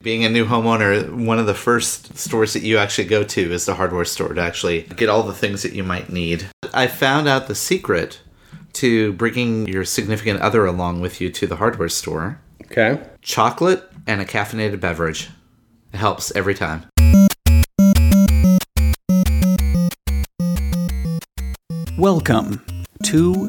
Being a new homeowner, one of the first stores that you actually go to is the hardware store to actually get all the things that you might need. I found out the secret to bringing your significant other along with you to the hardware store Okay. chocolate and a caffeinated beverage. It helps every time. Welcome to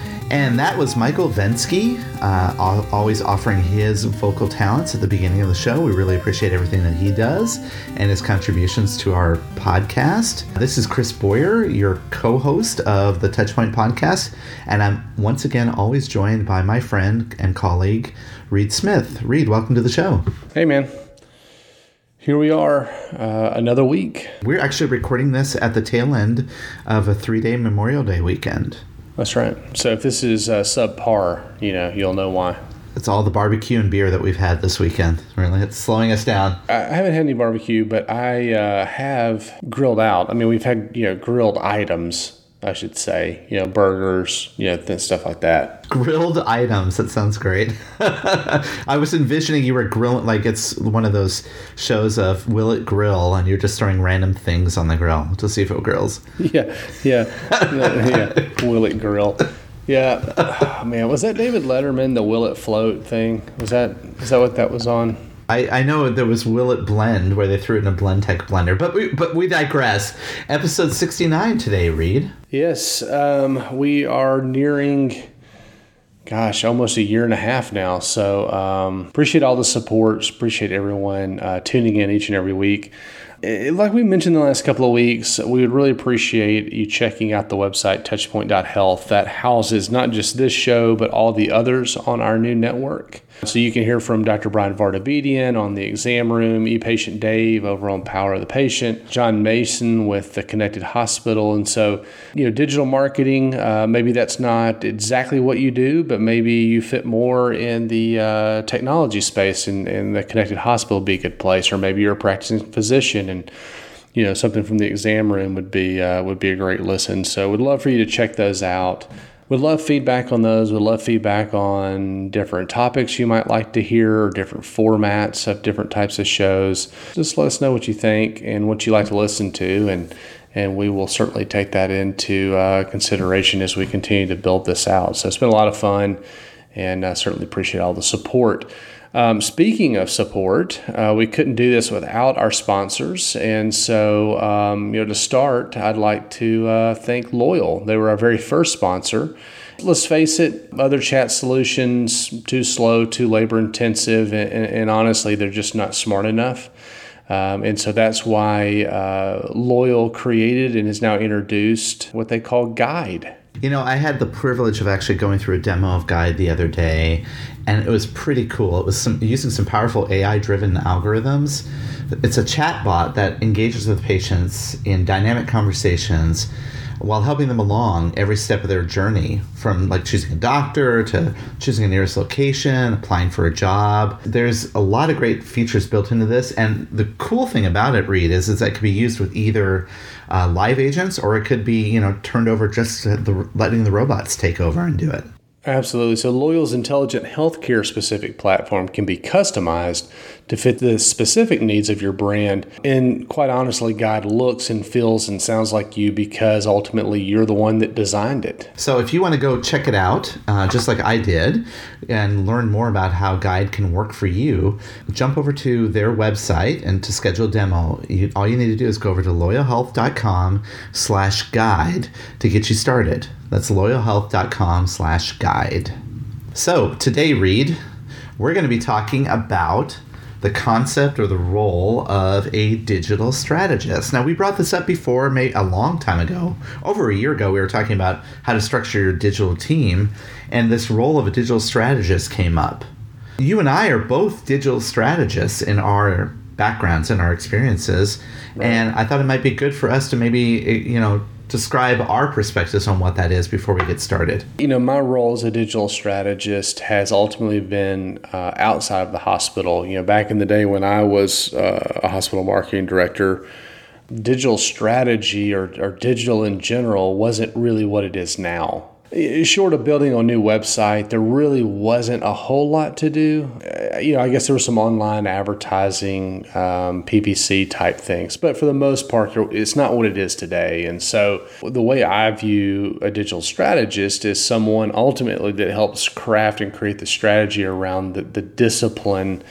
And that was Michael Vensky, uh, always offering his vocal talents at the beginning of the show. We really appreciate everything that he does and his contributions to our podcast. This is Chris Boyer, your co host of the Touchpoint podcast. And I'm once again always joined by my friend and colleague, Reed Smith. Reed, welcome to the show. Hey, man. Here we are, uh, another week. We're actually recording this at the tail end of a three day Memorial Day weekend. That's right. So if this is uh, subpar, you know, you'll know why. It's all the barbecue and beer that we've had this weekend. Really, it's slowing us down. I haven't had any barbecue, but I uh, have grilled out. I mean, we've had you know grilled items, I should say. You know, burgers, you know, th- stuff like that. Grilled items. That sounds great. I was envisioning you were grilling, like it's one of those shows of Will It Grill, and you're just throwing random things on the grill to see if it grills. Yeah, yeah, yeah. Will it grill? Yeah, Oh, man. Was that David Letterman, the Will It Float thing? Was that is that what that was on? I, I know there was Will It Blend where they threw it in a Blendtec blender, but we but we digress. Episode 69 today, Reed. Yes, um, we are nearing, gosh, almost a year and a half now. So um, appreciate all the support. Appreciate everyone uh, tuning in each and every week. Eh, Like we mentioned the last couple of weeks, we would really appreciate you checking out the website touchpoint.health that houses not just this show, but all the others on our new network. So you can hear from Dr. Bryan Vartabedian on the exam room, ePatient Dave over on Power of the Patient, John Mason with the Connected Hospital. And so, you know, digital marketing, uh, maybe that's not exactly what you do, but maybe you fit more in the uh, technology space and, and the Connected Hospital would be a good place. Or maybe you're a practicing physician and you know something from the exam room would be uh, would be a great listen. So would love for you to check those out. Would love feedback on those. Would love feedback on different topics you might like to hear, or different formats of different types of shows. Just let us know what you think and what you like to listen to, and and we will certainly take that into uh, consideration as we continue to build this out. So it's been a lot of fun, and I certainly appreciate all the support. Um, speaking of support, uh, we couldn't do this without our sponsors. And so, um, you know, to start, I'd like to uh, thank Loyal. They were our very first sponsor. Let's face it, other chat solutions, too slow, too labor intensive, and, and, honestly, they're just not smart enough. Um, and so that's why uh, Loyal created and has now introduced what they call Guide. You know, I had the privilege of actually going through a demo of Guide the other day, and it was pretty cool. It was some using some powerful AI-driven algorithms. It's a chatbot that engages with patients in dynamic conversations while helping them along every step of their journey from like choosing a doctor to choosing a nearest location applying for a job there's a lot of great features built into this and the cool thing about it reed is, is that it can be used with either uh, live agents or it could be you know turned over just the, letting the robots take over and do it Absolutely. So, Loyal's intelligent healthcare specific platform can be customized to fit the specific needs of your brand. And quite honestly, Guide looks and feels and sounds like you because ultimately you're the one that designed it. So if you want to go check it out, uh, just like I did, and learn more about how Guide can work for you, jump over to their website and to schedule a demo. You, all you need to do is go over to loyalhealth.com slash guide to get you started. That's loyalhealth.com slash guide. So today, Reed, we're going to be talking about the concept or the role of a digital strategist. Now, we brought this up before, may a long time ago, over a year ago. We were talking about how to structure your digital team, and this role of a digital strategist came up. You and I are both digital strategists in our backgrounds and our experiences. Right. And I thought it might be good for us to maybe, eh, you know, describe our perspectives on what that is before we get started. You know, my role as a digital strategist has ultimately been uh, outside of the hospital. You know, back in the day when I was uh, a hospital marketing director, digital strategy or, or digital in general wasn't really what it is now short of building a new website, there really wasn't a whole lot to do. Uh, you know, I guess there was some online advertising, um, PPC type things, but for the most part, it's not what it is today. And so, the way I view a digital strategist is someone ultimately that helps craft and create the strategy around the, the discipline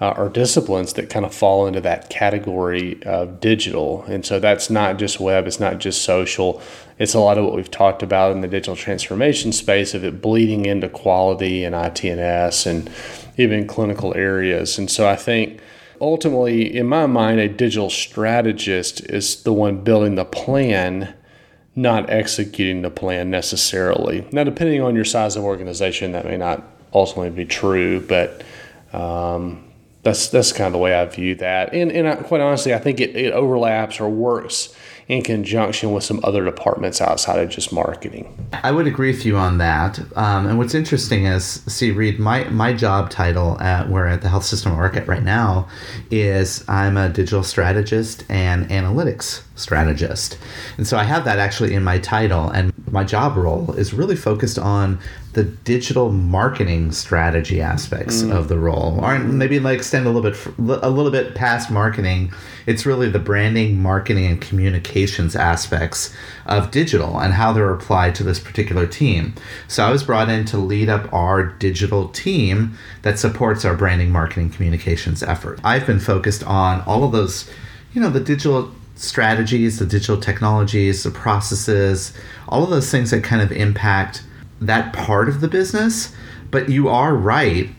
uh, or disciplines that kind of fall into that category of digital. And so that's not just web, it's not just social. It's a lot of what we've talked about in the digital transformation space of it bleeding into quality and ITNS and even clinical areas. And so I think ultimately, in my mind, a digital strategist is the one building the plan not executing the plan necessarily. Now, depending on your size of organization, that may not ultimately be true, but um, that's that's kind of the way I view that. And and I, quite honestly, I think it, it overlaps or works in conjunction with some other departments outside of just marketing. I would agree with you on that. Um, and what's interesting is, see, Reed, my, my job title at where at the health system at right now is I'm a digital strategist and analytics strategist. And so I have that actually in my title, and my job role is really focused on the digital marketing strategy aspects mm. of the role, or maybe like extend a little bit a little bit past marketing. It's really the branding, marketing, and communications aspects of digital and how they're applied to this particular team. So I was brought in to lead up our digital team that supports our branding, marketing, communications effort. I've been focused on all of those, you know, the digital strategies, the digital technologies, the processes, all of those things that kind of impact that part of the business. But you are right.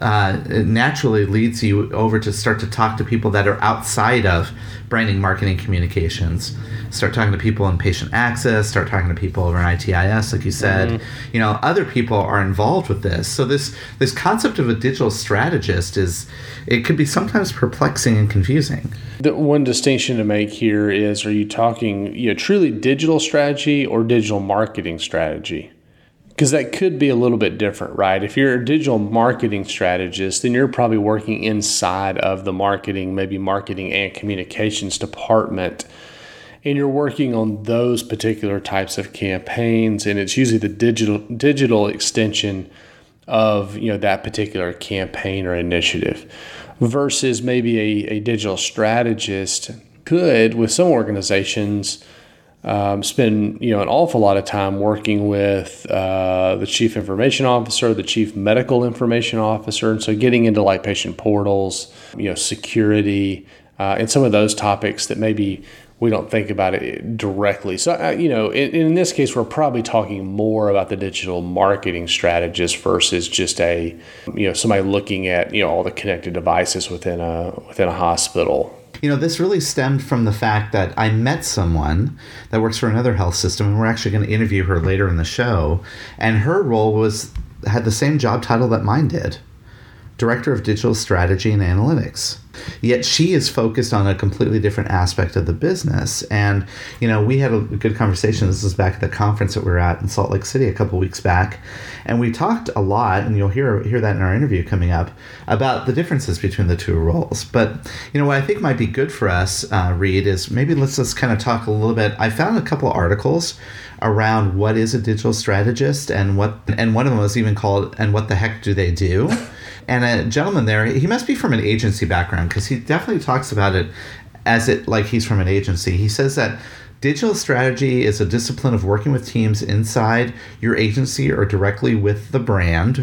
Uh, it naturally leads you over to start to talk to people that are outside of branding, marketing, communications. Start talking to people in patient access. Start talking to people over in ITIS, like you said. Mm-hmm. You know, other people are involved with this. So this this concept of a digital strategist is it could be sometimes perplexing and confusing. The one distinction to make here is: Are you talking you know truly digital strategy or digital marketing strategy? Because that could be a little bit different, right? If you're a digital marketing strategist, then you're probably working inside of the marketing, maybe marketing and communications department, and you're working on those particular types of campaigns, and it's usually the digital digital extension of you know that particular campaign or initiative, versus maybe a, a digital strategist could with some organizations um, spend you know an awful lot of time working with uh, the chief information officer, the chief medical information officer, and so getting into like patient portals, you know, security, uh, and some of those topics that maybe we don't think about it directly. So uh, you know, in, in, this case, we're probably talking more about the digital marketing strategist versus just a you know somebody looking at you know all the connected devices within a within a hospital you know, this really stemmed from the fact that I met someone that works for another health system, and we're actually going to interview her later in the show. And her role was had the same job title that mine did Director of Digital Strategy and Analytics. Yet she is focused on a completely different aspect of the business. And, you know, we had a good conversation. This was back at the conference that we were at in Salt Lake City a couple weeks back. And we talked a lot, and you'll hear, hear that in our interview coming up, about the differences between the two roles. But, you know, what I think might be good for us, uh, Reed, is maybe let's just kind of talk a little bit. I found a couple articles around what is a digital strategist and what and one of them was even called and what the heck do they do and a gentleman there, he must be from an agency background because he definitely talks about it as it like he's from an agency. He says that digital strategy is a discipline of working with teams inside your agency or directly with the brand,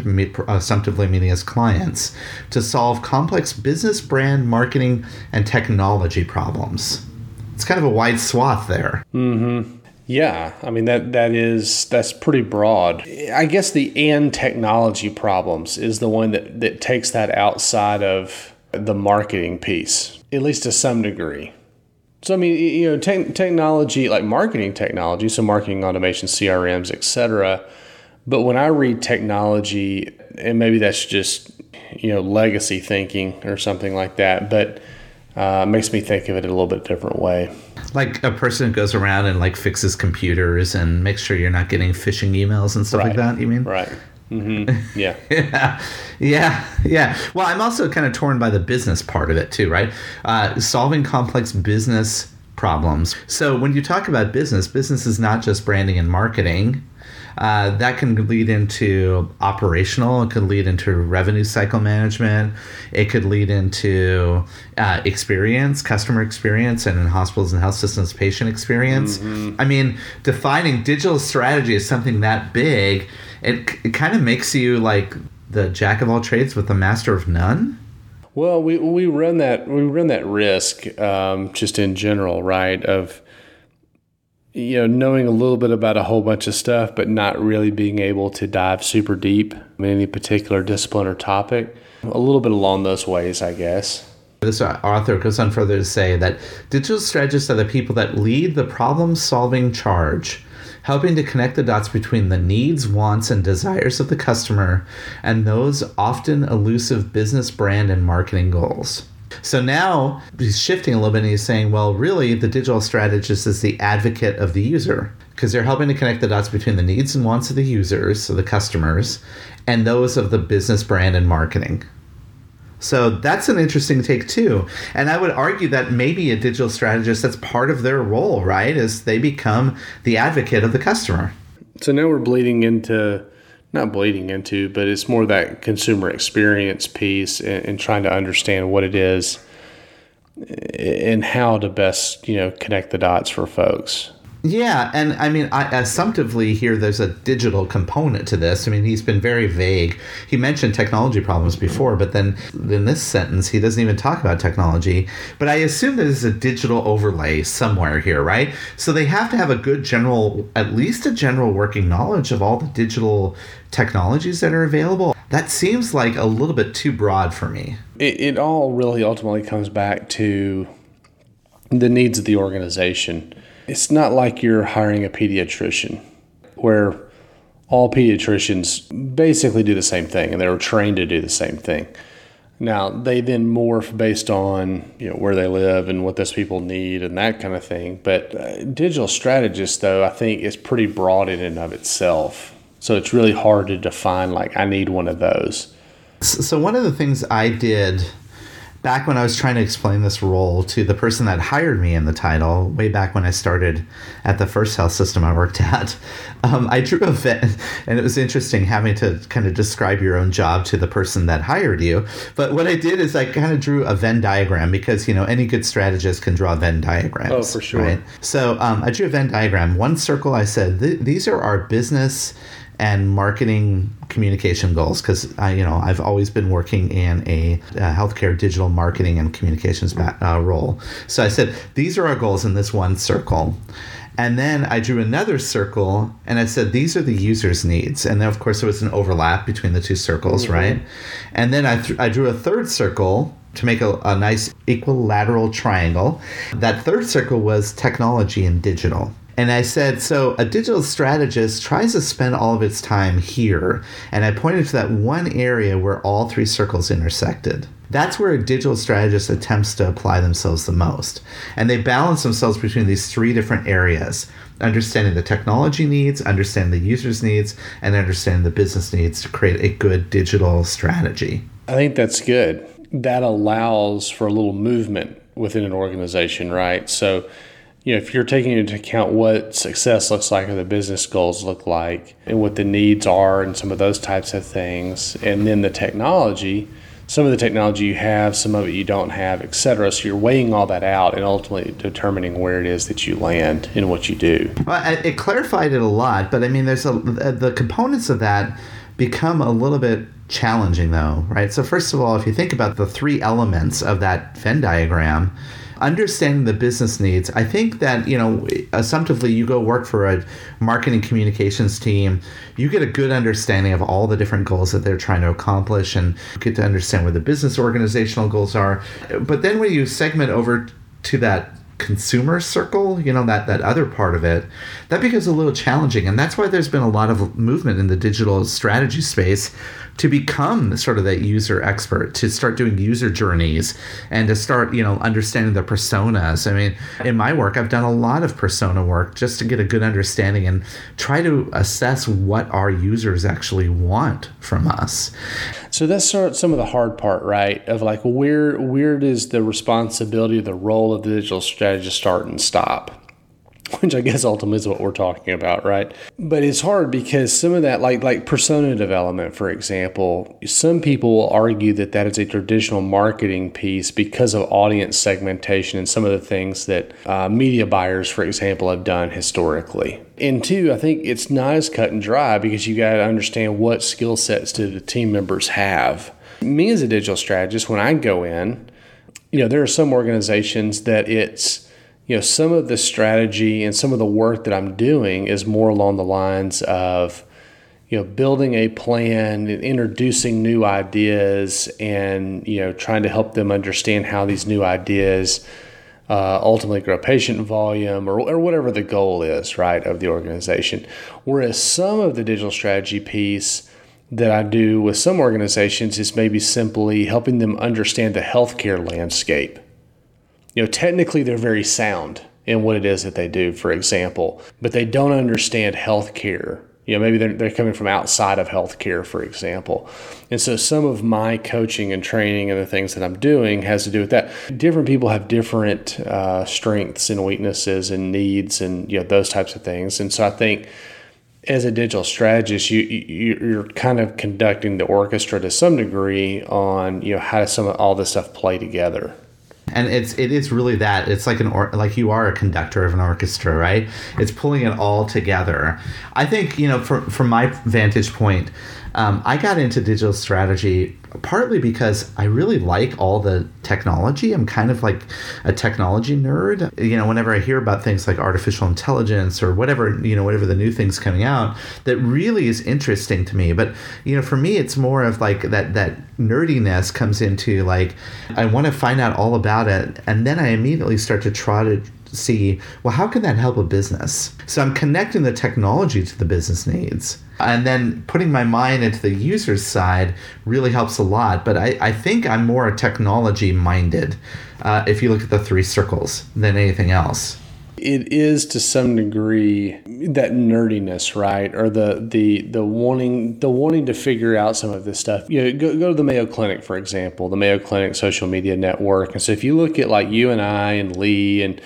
assumptively meaning as clients, to solve complex business, brand, marketing, and technology problems. It's kind of a wide swath there. Mm-hmm. Yeah, I mean that that is that's pretty broad. I guess the and technology problems is the one that that takes that outside of the marketing piece, at least to some degree. So I mean, you know, te- technology like marketing technology, so marketing automation, CRMs, etc. But when I read technology, and maybe that's just you know legacy thinking or something like that, but uh, makes me think of it a little bit different way. Like a person who goes around and like fixes computers and makes sure you're not getting phishing emails and stuff right. like that. You mean? Right. Mm-hmm. Yeah. yeah. Yeah. Yeah. Well, I'm also kind of torn by the business part of it too, right? Uh, solving complex business problems. So when you talk about business, business is not just branding and marketing. Uh, that can lead into operational. It could lead into revenue cycle management. It could lead into uh, experience, customer experience, and in hospitals and health systems, patient experience. Mm-hmm. I mean, defining digital strategy as something that big, it, it kind of makes you like the jack of all trades with the master of none. Well, we, we run that we run that risk um, just in general, right? Of you know knowing a little bit about a whole bunch of stuff, but not really being able to dive super deep in any particular discipline or topic. A little bit along those ways, I guess. This uh, author goes on further to say that digital strategists are the people that lead the problem solving charge helping to connect the dots between the needs, wants, and desires of the customer and those often elusive business brand and marketing goals. So now he's shifting a little bit and he's saying, well, really, the digital strategist is the advocate of the user because they're helping to connect the dots between the needs and wants of the users, so the customers, and those of the business brand and marketing. So that's an interesting take too. And I would argue that maybe a digital strategist, that's part of their role, right? Is they become the advocate of the customer. So now we're bleeding into, not bleeding into, but it's more that consumer experience piece and, and trying to understand what it is eh, and how to best, you know, connect the dots for folks. Yeah, and I mean, I assumptively here there's a digital component to this. I mean, he's been very vague. He mentioned technology problems before, but then in this sentence, he doesn't even talk about technology. But I assume there's a digital overlay somewhere here, right? So they have to have a good general, at least a general working knowledge of all the digital technologies that are available. That seems like a little bit too broad for me. It, it all really ultimately comes back to the needs of the organization it's not like you're hiring a pediatrician where all pediatricians basically do the same thing and they were trained to do the same thing. Now they then morph based on you know where they live and what those people need and that kind of thing. But uh, digital strategist, though, I think is pretty broad in and of itself. So it's really hard to define like I need one of those. So one of the things I did back when I was trying to explain this role to the person that hired me in the title, way back when I started at the first health system I worked at, um, I drew a Venn, and it was interesting having to kind of describe your own job to the person that hired you. But what I did is I kind of drew a Venn diagram because you know any good strategist can draw Venn diagrams. Oh, for sure. Right? So um, I drew a Venn diagram. One circle, I said these are our business and marketing communication goals because I, you know, I've always been working in a, a healthcare digital marketing and communications uh, role. So I said these are our goals in this one circle. And then I drew another circle and I said, these are the user's needs. And then, of course, there was an overlap between the two circles, mm-hmm. right? And then I, th- I drew a third circle to make a, a nice equilateral triangle. That third circle was technology and digital. And I said, so a digital strategist tries to spend all of its time here. And I pointed to that one area where all three circles intersected. That's where a digital strategist attempts to apply themselves the most. And they balance themselves between these three different areas understanding the technology needs, understanding the user's needs, and understanding the business needs to create a good digital strategy. I think that's good. That allows for a little movement within an organization, right? So you know, if you're taking into account what success looks like or the business goals look like and what the needs are and some of those types of things, and then the technology, some of the technology you have, some of it you don't have, et cetera. So you're weighing all that out and ultimately determining where it is that you land in what you do. Well, it clarified it a lot, but I mean, there's a the components of that become a little bit challenging though, right? So first of all, if you think about the three elements of that Venn diagram, understanding the business needs. I think that, you know, assumptively, you go work for a marketing communications team, you get a good understanding of all the different goals that they're trying to accomplish and get to understand where the business organizational goals are. But then when you segment over to that consumer circle, you know, that, that other part of it, that becomes a little challenging. And that's why there's been a lot of movement in the digital strategy space to become sort of that user expert, to start doing user journeys and to start, you know, understanding the personas. I mean, in my work, I've done a lot of persona work just to get a good understanding and try to assess what our users actually want from us. So that's sort of some of the hard part, right? Of like where where does the responsibility, the role of the digital strategist start and stop? Which I guess ultimately is what we're talking about, right? But it's hard because some of that, like like persona development, for example, some people will argue that that is a traditional marketing piece because of audience segmentation and some of the things that uh, media buyers, for example, have done historically. And two, I think it's not as cut and dry because you got to understand what skill sets do the team members have. Me as a digital strategist, when I go in, you know, there are some organizations that it's you know, some of the strategy and some of the work that I'm doing is more along the lines of, you know, building a plan and introducing new ideas and, you know, trying to help them understand how these new ideas uh, ultimately grow patient volume or, or whatever the goal is, right, of the organization. Whereas some of the digital strategy piece that I do with some organizations is maybe simply helping them understand the healthcare landscape you know, technically they're very sound in what it is that they do, for example, but they don't understand healthcare. You know, maybe they're, they're coming from outside of healthcare, for example. And so some of my coaching and training and the things that I'm doing has to do with that. Different people have different uh, strengths and weaknesses and needs and, you know, those types of things. And so I think as a digital strategist, you, you you're kind of conducting the orchestra to some degree on, you know, how does some of all this stuff play together and it's it is really that. It's like an or like you are a conductor of an orchestra right? It's pulling it all together. I think you know from from my vantage point um, I got into digital strategy partly because I really like all the technology. I'm kind of like a technology nerd. You know, whenever I hear about things like artificial intelligence or whatever, you know, whatever the new things coming out, that really is interesting to me. But you know, for me, it's more of like that that nerdiness comes into like I want to find out all about it, and then I immediately start to try to see well how can that help a business so i'm connecting the technology to the business needs and then putting my mind into the user's side really helps a lot but i, I think i'm more technology minded uh, if you look at the three circles than anything else it is to some degree that nerdiness, right? Or the the the wanting the wanting to figure out some of this stuff. You know, go, go to the Mayo Clinic, for example, the Mayo Clinic social media network. And so if you look at like you and I and Lee and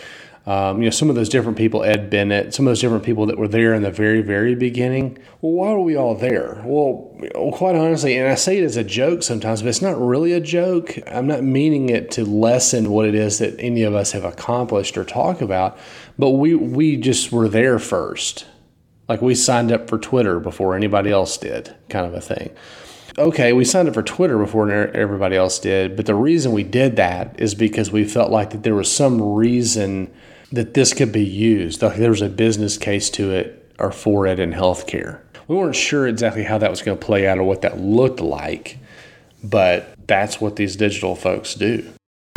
um, you know, some of those different people, Ed Bennett, some of those different people that were there in the very, very beginning. Well, why were we all there? Well, quite honestly, and I say it as a joke sometimes, but it's not really a joke. I'm not meaning it to lessen what it is that any of us have accomplished or talk about, but we we just were there first. Like we signed up for Twitter before anybody else did, kind of a thing okay, we signed up for Twitter before everybody else did, but the reason we did that is because we felt like that there was some reason that this could be used. Like there was a business case to it or for it in healthcare. We weren't sure exactly how that was going to play out or what that looked like, but that's what these digital folks do.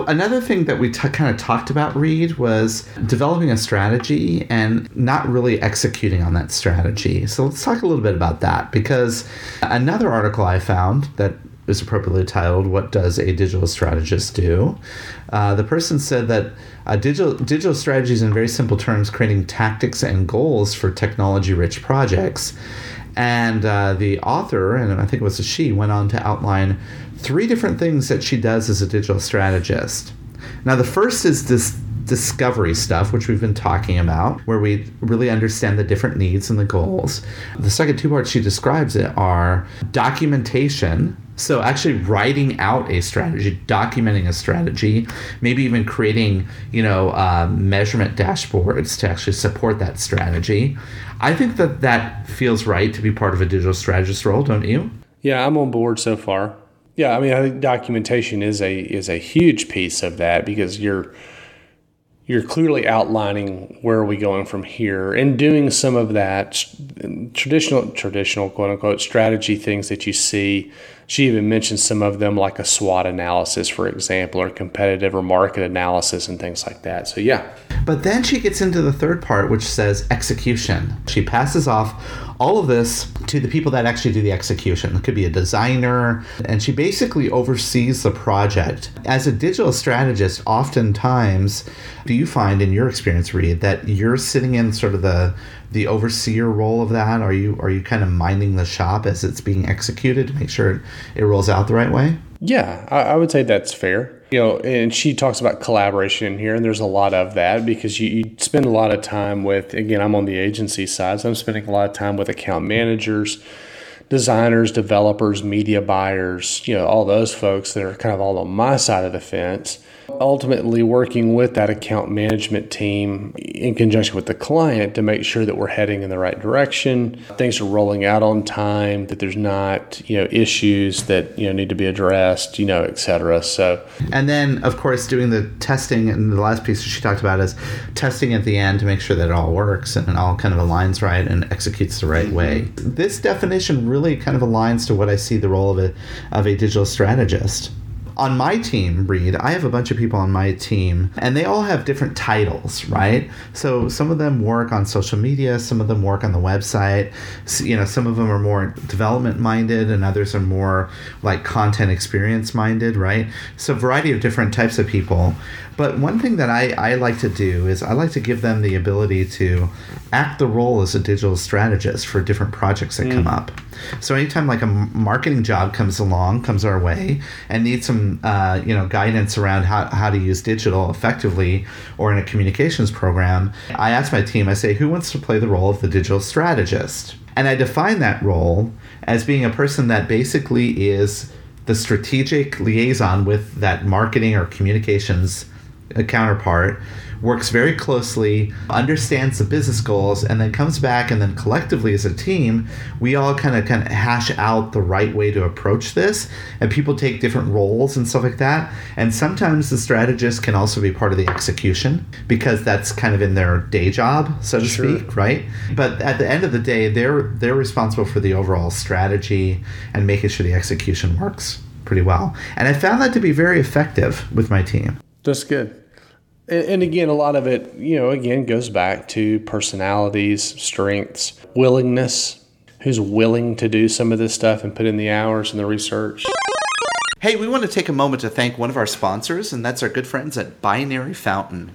Another thing that we t- kind of talked about, Reed, was developing a strategy and not really executing on that strategy. So let's talk a little bit about that because another article I found that is appropriately titled "What Does a Digital Strategist Do?" Uh, the person said that uh, digital digital strategies, in very simple terms, creating tactics and goals for technology-rich projects. And uh, the author, and I think it was a she, went on to outline three different things that she does as a digital strategist. Now, the first is this discovery stuff, which we've been talking about, where we really understand the different needs and the goals. The second two parts she describes it are documentation, so actually writing out a strategy, documenting a strategy, maybe even creating, you know, uh, measurement dashboards to actually support that strategy. I think that that feels right to be part of a digital strategist role, don't you? Yeah, I'm on board so far. Yeah, I mean, I think documentation is a is a huge piece of that because you're you're clearly outlining where are we going from here and doing some of that traditional traditional quote unquote strategy things that you see she even mentioned some of them like a SWOT analysis, for example, or competitive or market analysis and things like that. So, yeah. But then she gets into the third part, which says execution. She passes off all of this to the people that actually do the execution. It could be a designer, and she basically oversees the project. As a digital strategist, oftentimes, do you find in your experience, Reed, that you're sitting in sort of the the overseer role of that? Are you are you kind of minding the shop as it's being executed to make sure it rolls out the right way? Yeah, I, I would say that's fair. You know, and she talks about collaboration here, and there's a lot of that because you, you spend a lot of time with. Again, I'm on the agency side, so I'm spending a lot of time with account managers designers, developers, media buyers, you know, all those folks that are kind of all on my side of the fence ultimately working with that account management team in conjunction with the client to make sure that we're heading in the right direction things are rolling out on time that there's not you know issues that you know need to be addressed you know etc so and then of course doing the testing and the last piece she talked about is testing at the end to make sure that it all works and it all kind of aligns right and executes the right way. Mm-hmm. this definition really kind of aligns to what i see the role of a, of a digital strategist on my team, Reed, I have a bunch of people on my team, and they all have different titles, right? So some of them work on social media, some of them work on the website. You know, some of them are more development minded, and others are more like content experience minded, right? So a variety of different types of people. But one thing that I, I like to do is I like to give them the ability to act the role as a digital strategist for different projects that mm. come up. So anytime like a marketing job comes along, comes our way, and needs some uh, you know guidance around how, how to use digital effectively, or in a communications program, I ask my team. I say, who wants to play the role of the digital strategist? And I define that role as being a person that basically is the strategic liaison with that marketing or communications counterpart works very closely, understands the business goals, and then comes back and then collectively as a team, we all kind of kind of hash out the right way to approach this. And people take different roles and stuff like that. And sometimes the strategist can also be part of the execution because that's kind of in their day job, so to sure. speak, right? But at the end of the day, they're they're responsible for the overall strategy and making sure the execution works pretty well. And I found that to be very effective with my team. That's good. And, and again, a lot of it, you know, again goes back to personalities, strengths, willingness. Who's willing to do some of this stuff and put in the hours and the research? Hey, we want to take a moment to thank one of our sponsors, and that's our good friends at Binary Fountain.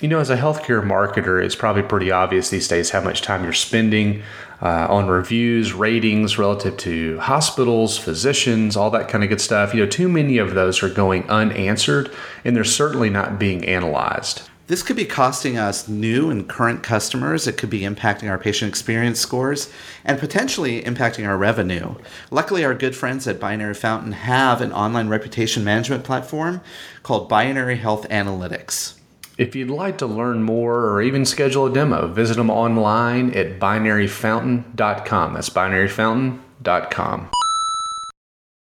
You know, as a healthcare marketer, it's probably pretty obvious these days how much time you're spending uh, on reviews, ratings relative to hospitals, physicians, all that kind of good stuff. You know, too many of those are going unanswered, and they're certainly not being analyzed. This could be costing us new and current customers. It could be impacting our patient experience scores and potentially impacting our revenue. Luckily, our good friends at Binary Fountain have an online reputation management platform called Binary Health Analytics. If you'd like to learn more or even schedule a demo, visit them online at binaryfountain.com. That's binaryfountain.com.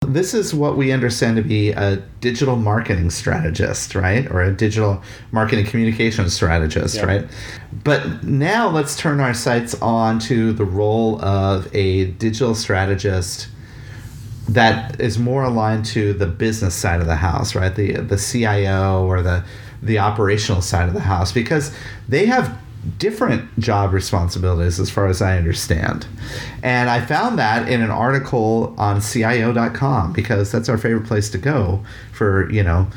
This is what we understand to be a digital marketing strategist, right? Or a digital marketing communication strategist, yeah. right? But now let's turn our sights on to the role of a digital strategist that is more aligned to the business side of the house, right? The the CIO or the the operational side of the house because they have different job responsibilities as far as I understand. And I found that in an article on CIO.com because that's our favorite place to go for, you know,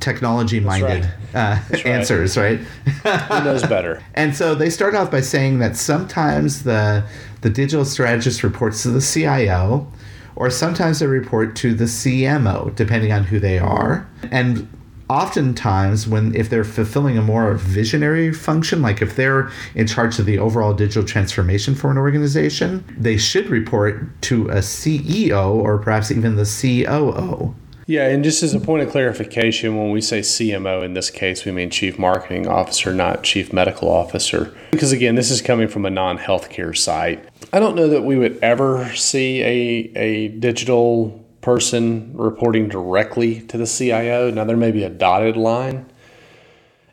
technology minded right. uh, answers, right? Who knows better? and so they start off by saying that sometimes the the digital strategist reports to the CIO or sometimes they report to the CMO depending on who they are. And oftentimes when if they're fulfilling a more visionary function like if they're in charge of the overall digital transformation for an organization they should report to a ceo or perhaps even the coo yeah, and just as a point of clarification, when we say CMO in this case, we mean Chief Marketing Officer, not Chief Medical Officer. Because again, this is coming from a non healthcare site. I don't know that we would ever see a, a digital person reporting directly to the CIO. Now, there may be a dotted line.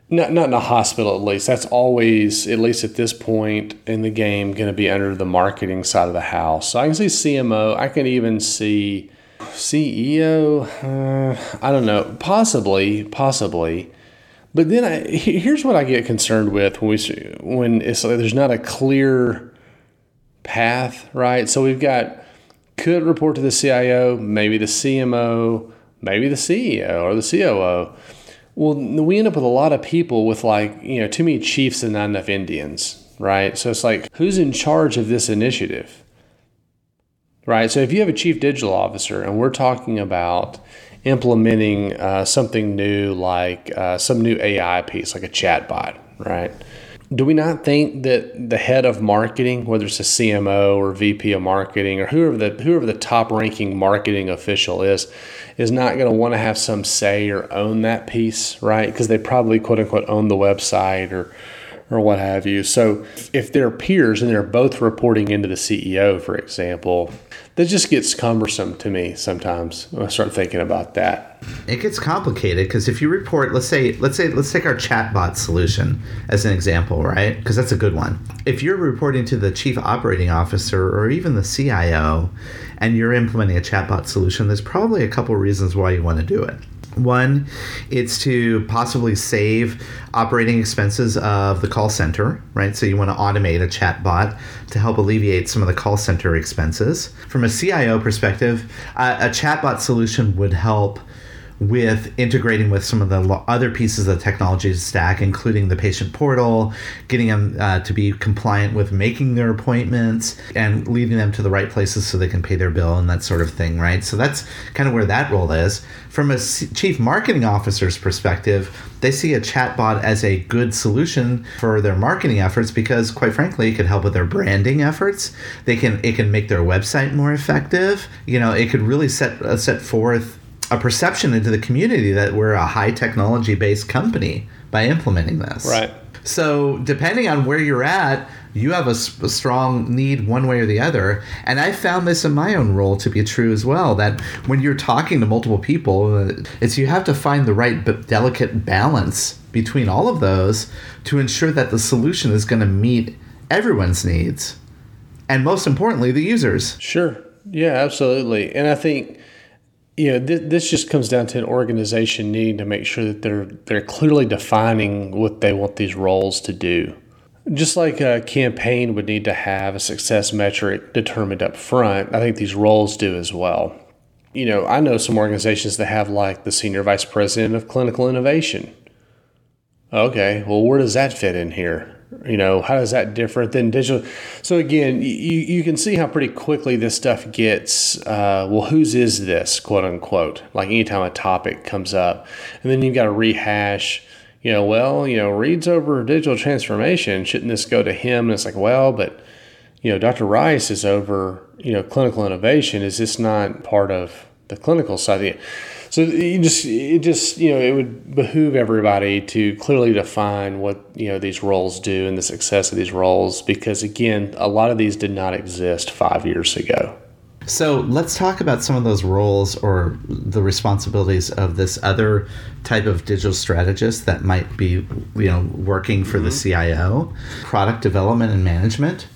Not, not in a hospital, at least. That's always, at least at this point in the game, going to be under the marketing side of the house. So I can see CMO. I can even see CEO, uh, I don't know, possibly, possibly. But then I, here's what I get concerned with when we when it's like there's not a clear path, right? So we've got could report to the CIO, maybe the CMO, maybe the CEO or the COO. Well, we end up with a lot of people with like, you know, too many chiefs and not enough Indians, right? So it's like, who's in charge of this initiative? Right? So if you have a chief digital officer and we're talking about implementing uh, something new like uh, some new AI piece, like a chatbot, right? Do we not think that the head of marketing, whether it's a CMO or VP of marketing or whoever the whoever the top ranking marketing official is, is not going to want to have some say or own that piece, right? Because they probably quote unquote own the website or or what have you. So if they're peers and they're both reporting into the CEO, for example, that just gets cumbersome to me sometimes when I start thinking about that. It gets complicated because if you report, let's say, let's say, let's take our chatbot solution as an example, right? Because that's a good one. If you're reporting to the chief operating officer or even the CIO, and you're implementing a chatbot solution, there's probably a couple reasons why you want to do it. One, it's to possibly save operating expenses of the call center, right? So you want to automate a chat bot to help alleviate some of the call center expenses. From a CIO perspective, uh, a chatbot solution would help with integrating with some of the other pieces of the technology stack, including the patient portal, getting them uh, to be compliant with making their appointments, and leading them to the right places so they can pay their bill and that sort of thing, right? So that's kind of where that role is. From a chief marketing officer's perspective, they see a chatbot as a good solution for their marketing efforts because, quite frankly, it could help with their branding efforts. They can it can make their website more effective. You know, it could really set uh, set forth a perception into the community that we're a high technology based company by implementing this. Right. So, depending on where you're at, you have a, a, strong need one way or the other. And I found this in my own role to be true as well that when you're talking to multiple people, uh, it's you have to find the right but delicate balance between all of those to ensure that the solution is going to meet everyone's needs. And most importantly, the users. Sure. Yeah, absolutely. And I think you know, th- this just comes down to an organization needing to make sure that they're they're clearly defining what they want these roles to do. Just like a campaign would need to have a success metric determined up front, I think these roles do as well. You know, I know some organizations that have like the senior vice president of clinical innovation. Okay, well, where does that fit in here? You know how is that different than digital? So again you, you can see how pretty quickly this stuff gets uh, well whose is this quote unquote? Like anytime a topic comes up and then you've got to rehash you know well you know Reed's over digital transformation. Shouldn't this go to him? And it's like well but you know dr rice is over you know clinical innovation. Is this not part of the clinical side of it so you just it just you know it would behoove everybody to clearly define what you know these roles do and the success of these roles because again a lot of these did not exist five years ago. So let's talk about some of those roles or the responsibilities of this other type of digital strategist that might be, you know, working for mm-hmm. the CIO, product development and management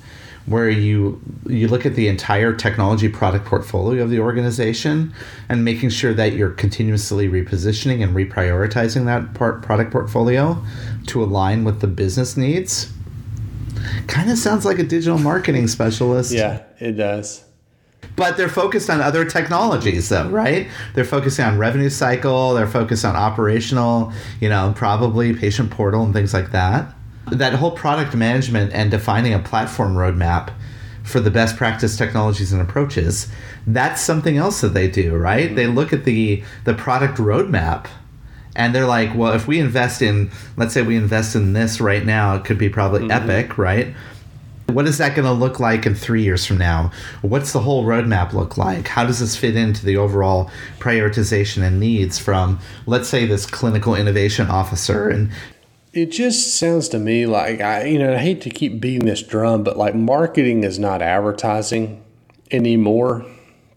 where you you look at the entire technology product portfolio of the organization and making sure that you're continuously repositioning and reprioritizing that part product portfolio to align with the business needs. Kind of sounds like a digital marketing specialist. Yeah, it does. But they're focused on other technologies, though, right? They're focusing on revenue cycle. They're focused on operational, you know, probably patient portal and things like that that whole product management and defining a platform roadmap for the best practice technologies and approaches that's something else that they do right mm-hmm. they look at the the product roadmap and they're like well if we invest in let's say we invest in this right now it could be probably mm-hmm. epic right what is that going to look like in three years from now? What's the whole roadmap look like? How does this fit into the overall prioritization and needs from, let's say, this clinical innovation officer? And it just sounds to me like I, you know, I hate to keep beating this drum, but like marketing is not advertising anymore.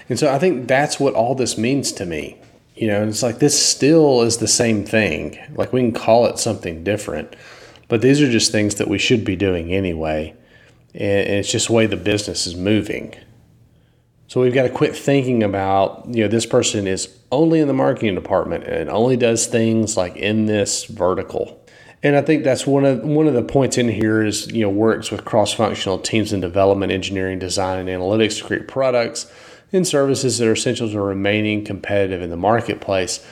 And so I think that's what all this means to me. You know, it's like this still is the same thing. Like we can call it something different, but these are just things that we should be doing anyway. And it's just the way the business is moving. So we've got to quit thinking about, you know, this person is only in the marketing department and only does things like in this vertical. And I think that's one of one of the points in here is you know works with cross-functional teams in development, engineering, design, and analytics to create products and services that are essential to remaining competitive in the marketplace.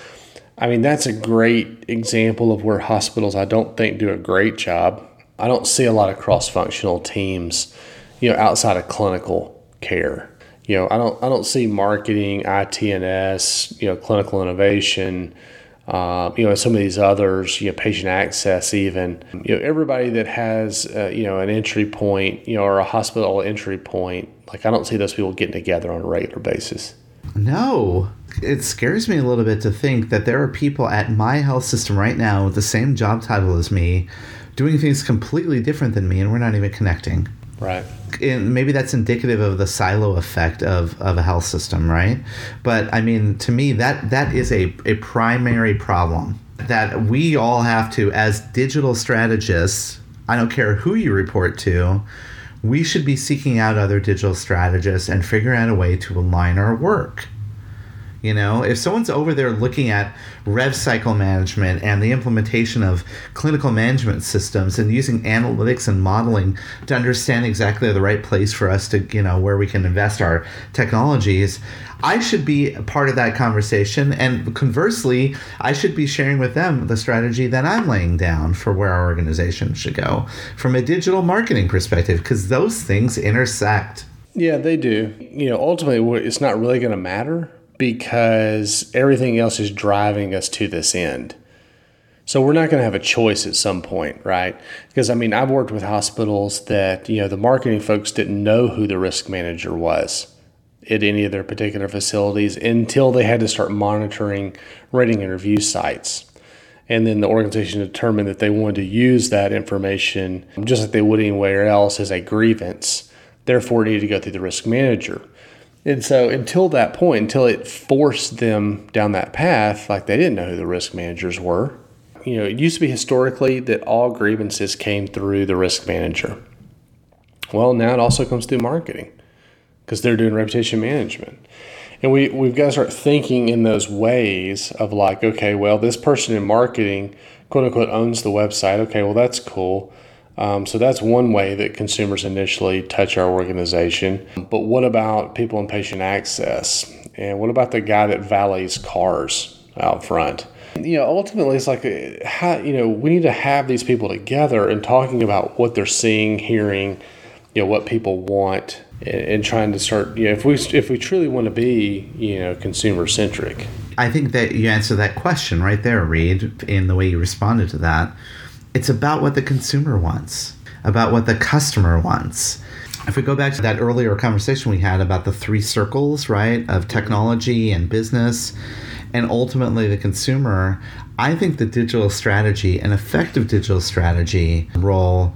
I mean, that's a great example of where hospitals I don't think do a great job. I don't see a lot of cross-functional teams, you know, outside of clinical care. You know, I don't I don't see marketing, ITNS, you know, clinical innovation uh, you know, some of these others, you know, patient access, even, you know, everybody that has, uh, you know, an entry point, you know, or a hospital entry point, like I don't see those people getting together on a regular basis. No, it scares me a little bit to think that there are people at my health system right now with the same job title as me doing things completely different than me and we're not even connecting. Right. And maybe that's indicative of the silo effect of, of a health system, right? But I mean, to me, that that is a, a primary problem that we all have to, as digital strategists, I don't care who you report to, we should be seeking out other digital strategists and figuring out a way to align our work. You know, if someone's over there looking at rev cycle management and the implementation of clinical management systems and using analytics and modeling to understand exactly the right place for us to, you know, where we can invest our technologies, I should be part of that conversation. And conversely, I should be sharing with them the strategy that I'm laying down for where our organization should go from a digital marketing perspective, because those things intersect. Yeah, they do. You know, ultimately, it's not really going to matter because everything else is driving us to this end. So we're not going to have a choice at some point, right? Because I mean, I've worked with hospitals that, you know, the marketing folks didn't know who the risk manager was at any of their particular facilities until they had to start monitoring rating and review sites. And then the organization determined that they wanted to use that information just like they would anywhere else as a grievance. Therefore, it needed to go through the risk manager. And so until that point, until it forced them down that path, like they didn't know who the risk managers were. You know, it used to be historically that all grievances came through the risk manager. Well, now it also comes through marketing because they're doing reputation management. And we, we've got to start thinking in those ways of like, okay, well, this person in marketing, quote unquote, owns the website. Okay, well, that's cool. Um, so that's one way that consumers initially touch our organization. But what about people in patient access? And what about the guy that valets cars out front? You know, ultimately, it's like, how, you know, we need to have these people together and talking about what they're seeing, hearing, you know, what people want, and, and trying to start, you know, if we, if we truly want to be, you know, consumer centric. I think that you answer that question right there, Reed, in the way you responded to that it's about what the consumer wants, about what the customer wants. If we go back to that earlier conversation we had about the three circles, right, of technology and business and ultimately the consumer, I think the digital strategy, an effective digital strategy role,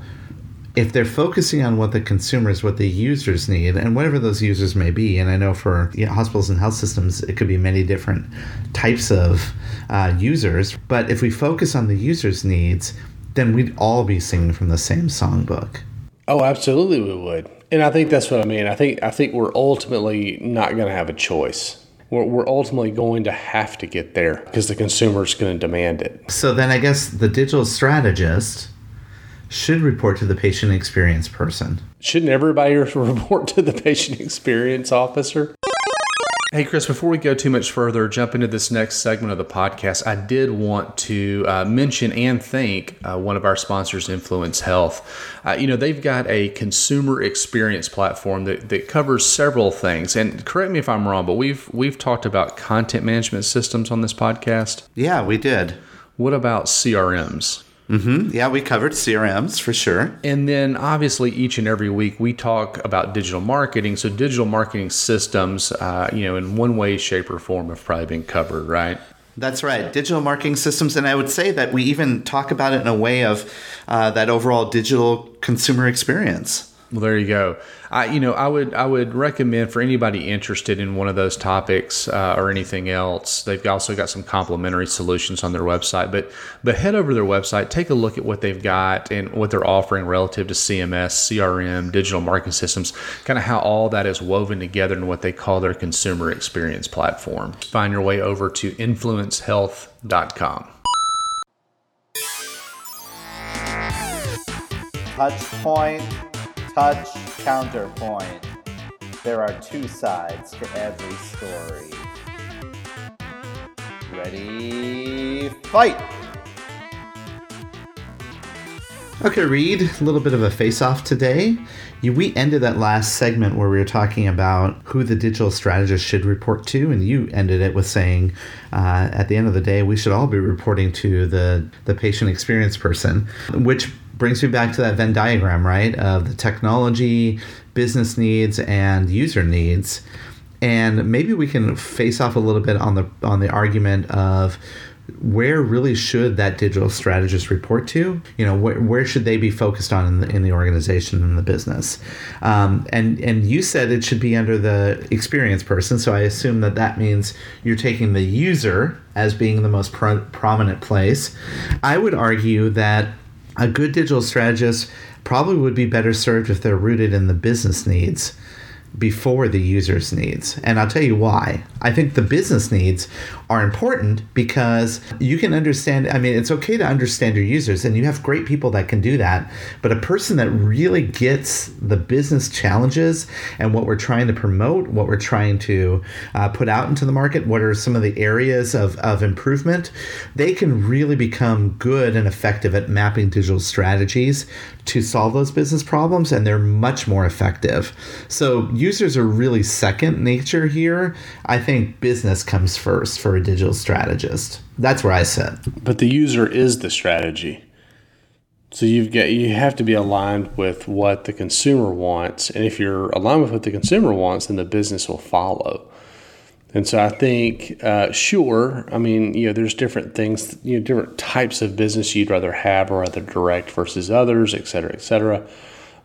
if they're focusing on what the consumers, what the users need, and whatever those users may be, and I know for you know, hospitals and health systems, it could be many different types of uh, users, but if we focus on the users' needs, then we'd all be singing from the same songbook. Oh, absolutely, we would. And I think that's what I mean. I think I think we're ultimately not going to have a choice. We're, we're ultimately going to have to get there because the consumer is going to demand it. So then I guess the digital strategist should report to the patient experience person. Shouldn't everybody report to the patient experience officer? Hey, Chris, before we go too much further, jump into this next segment of the podcast, I did want to uh, mention and thank uh, one of our sponsors, Influence Health. Uh, you know, they've got a consumer experience platform that, that covers several things. And correct me if I'm wrong, but we've we've talked about content management systems on this podcast. Yeah, we did. What about CRMs? Mm-hmm. Yeah, we covered CRMs for sure. And then obviously each and every week we talk about digital marketing. So digital marketing systems, uh, you know, in one way, shape, or form have probably been covered, right? That's right, digital marketing systems, and I would say that we even talk about it in a way of uh, that overall digital consumer experience. Well, there you go. I, you know, I would I would recommend for anybody interested in one of those topics uh, or anything else. They've also got some complimentary solutions on their website. But but head over to their website, take a look at what they've got and what they're offering relative to CMS, CRM, digital marketing systems, kind of how all that is woven together in what they call their consumer experience platform. Find your way over to influencehealth.com. Touch point, touch counterpoint. There are two sides to every story. Ready, fight! Okay, Reed, a little bit of a face off today. We ended that last segment where we were talking about who the digital strategist should report to, and you ended it with saying uh, at the end of the day, we should all be reporting to the, the patient experience person, which brings me back to that Venn diagram, right? Of the technology, business needs, and user needs. And maybe we can face off a little bit on the on the argument of where really should that digital strategist report to? You know, where, where should they be focused on in the, in the organization and the business? Um, and and you said it should be under the experience person, so I assume that that means you're taking the user as being the most pro- prominent place. I would argue that a good digital strategist probably would be better served if they're rooted in the business needs before the user's needs. And I'll tell you why. I think the business needs are important because you can understand, I mean, it's okay to understand your users, and you have great people that can do that. But a person that really gets the business challenges and what we're trying to promote, what we're trying to uh, put out into the market, what are some of the areas of, of improvement, they can really become good and effective at mapping digital strategies to solve those business problems, and they're much more effective. So, users are really second nature here. I think business comes first for a digital strategist. That's where I sit. But the user is the strategy. So you've got you have to be aligned with what the consumer wants, and if you're aligned with what the consumer wants, then the business will follow. And so I think, uh, sure, I mean, you know, there's different things, you know, different types of business you'd rather have or rather direct versus others, et cetera, et cetera.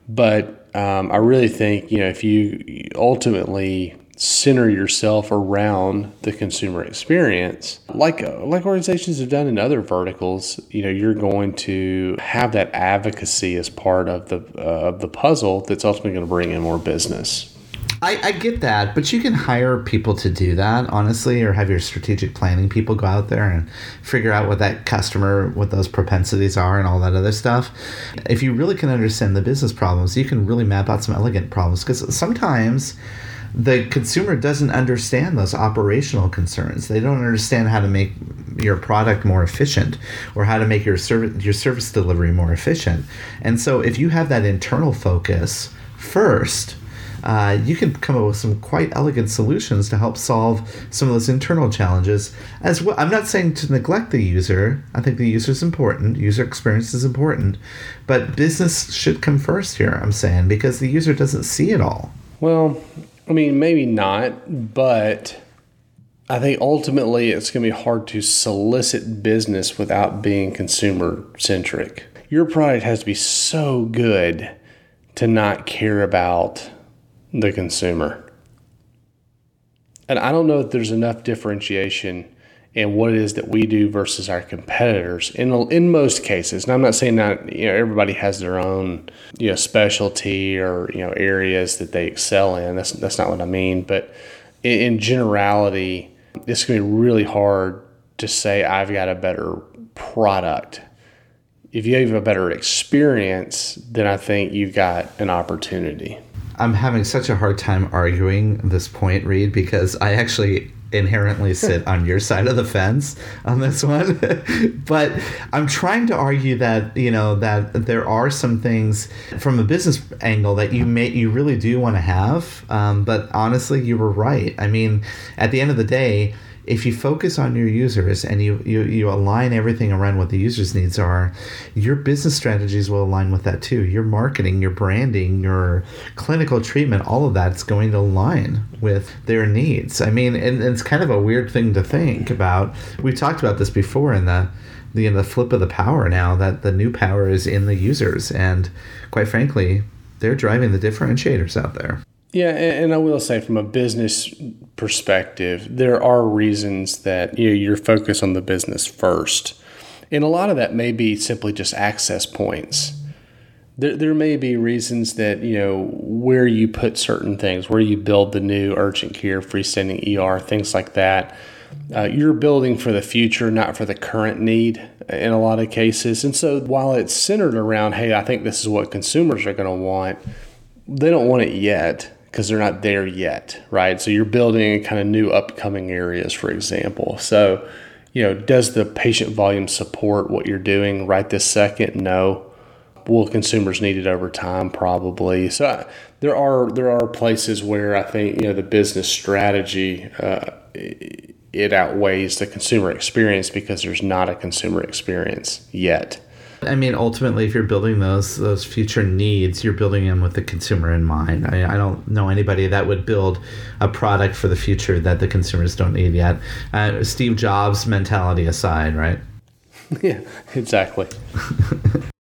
But um, I really think, you know, if you ultimately center yourself around the consumer experience, like like organizations have done in other verticals, you know, you're going to have that advocacy as part of the uh, of the puzzle that's ultimately going to bring in more business. I, I, get that, but you can hire people to do that, honestly, or have your strategic planning people go out there and figure out what that customer, what those propensities are, and all that other stuff. If you really can understand the business problems, you can really map out some elegant problems because sometimes the consumer doesn't understand those operational concerns. They don't understand how to make your product more efficient or how to make your service your service delivery more efficient. And so if you have that internal focus first, uh, you can come up with some quite elegant solutions to help solve some of those internal challenges as well. I'm not saying to neglect the user. I think the user is important. User experience is important, but business should come first here. I'm saying because the user doesn't see it all. Well, I mean, maybe not, but I think ultimately it's going to be hard to solicit business without being consumer centric. Your product has to be so good to not care about the consumer. And I don't know if there's enough differentiation in what it is that we do versus our competitors in in most cases. And I'm not saying that you know everybody has their own you know specialty or you know areas that they excel in. That's that's not what I mean. But in, in generality, it's going to be really hard to say I've got a better product. If you have a better experience, then I think you've got an opportunity. I'm having such a hard time arguing this point, Reed, because I actually inherently sit on your side of the fence on this one. But i'm trying to argue that you know that there are some things from a business angle that you may you really do want to have um, but honestly you were right. I mean at the end of the day if you focus on your users and you, you, you align everything around what the users' needs are, your business strategies will align with that too. Your marketing, your branding, your clinical treatment, all of that's going to align with their needs. I mean, and, and it's kind of a weird thing to think about. We talked about this before in the the the flip of the power now that the new power is in the users and quite frankly they're driving the differentiators out there. Yeah, and I will say from a business perspective, there are reasons that you know, you're focused on the business first. And a lot of that may be simply just access points. There, there may be reasons that, you know, where you put certain things, where you build the new urgent care, freestanding ER, things like that. Uh, you're building for the future, not for the current need in a lot of cases. And so while it's centered around, hey, I think this is what consumers are going to want, they don't want it yet because they're not there yet, right? So you're building kind of new upcoming areas, for example. So, you know, does the patient volume support what you're doing right this second? No. Will consumers need it over time? Probably. So I, there are there are places where I think you know the business strategy uh, it outweighs the consumer experience because there's not a consumer experience yet. I mean, ultimately, if you're building those those future needs, you're building them with the consumer in mind. I, I don't know anybody that would build a product for the future that the consumers don't need yet. Uh, Steve Jobs mentality aside, right? yeah, exactly.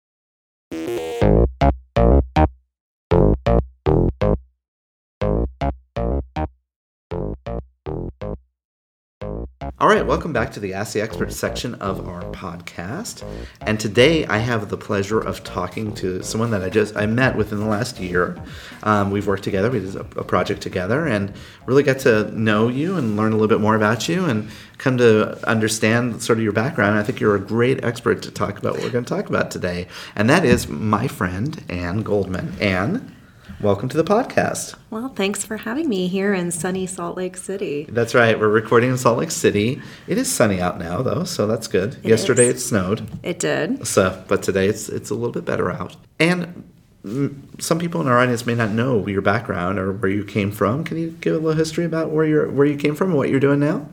All right, welcome back to the Ask the Expert section of our podcast. And today I have the pleasure of talking to someone that I just I met within the last year. Um, we've worked together, we did a, a, project together, and really got to know you and learn a little bit more about you and come to understand sort of your background. I think you're a great expert to talk about what we're going to talk about today, and that is my friend Ann Goldman. Ann welcome to the podcast. Well, thanks for having me here in sunny Salt Lake City. That's right. We're recording in Salt Lake City. It is sunny out now, though, so that's good. It Yesterday is. it snowed. It did. So, but today it's it's a little bit better out. And some people in our audience may not know your background or where you came from. Can you give a little history about where you're where you came from and what you're doing now?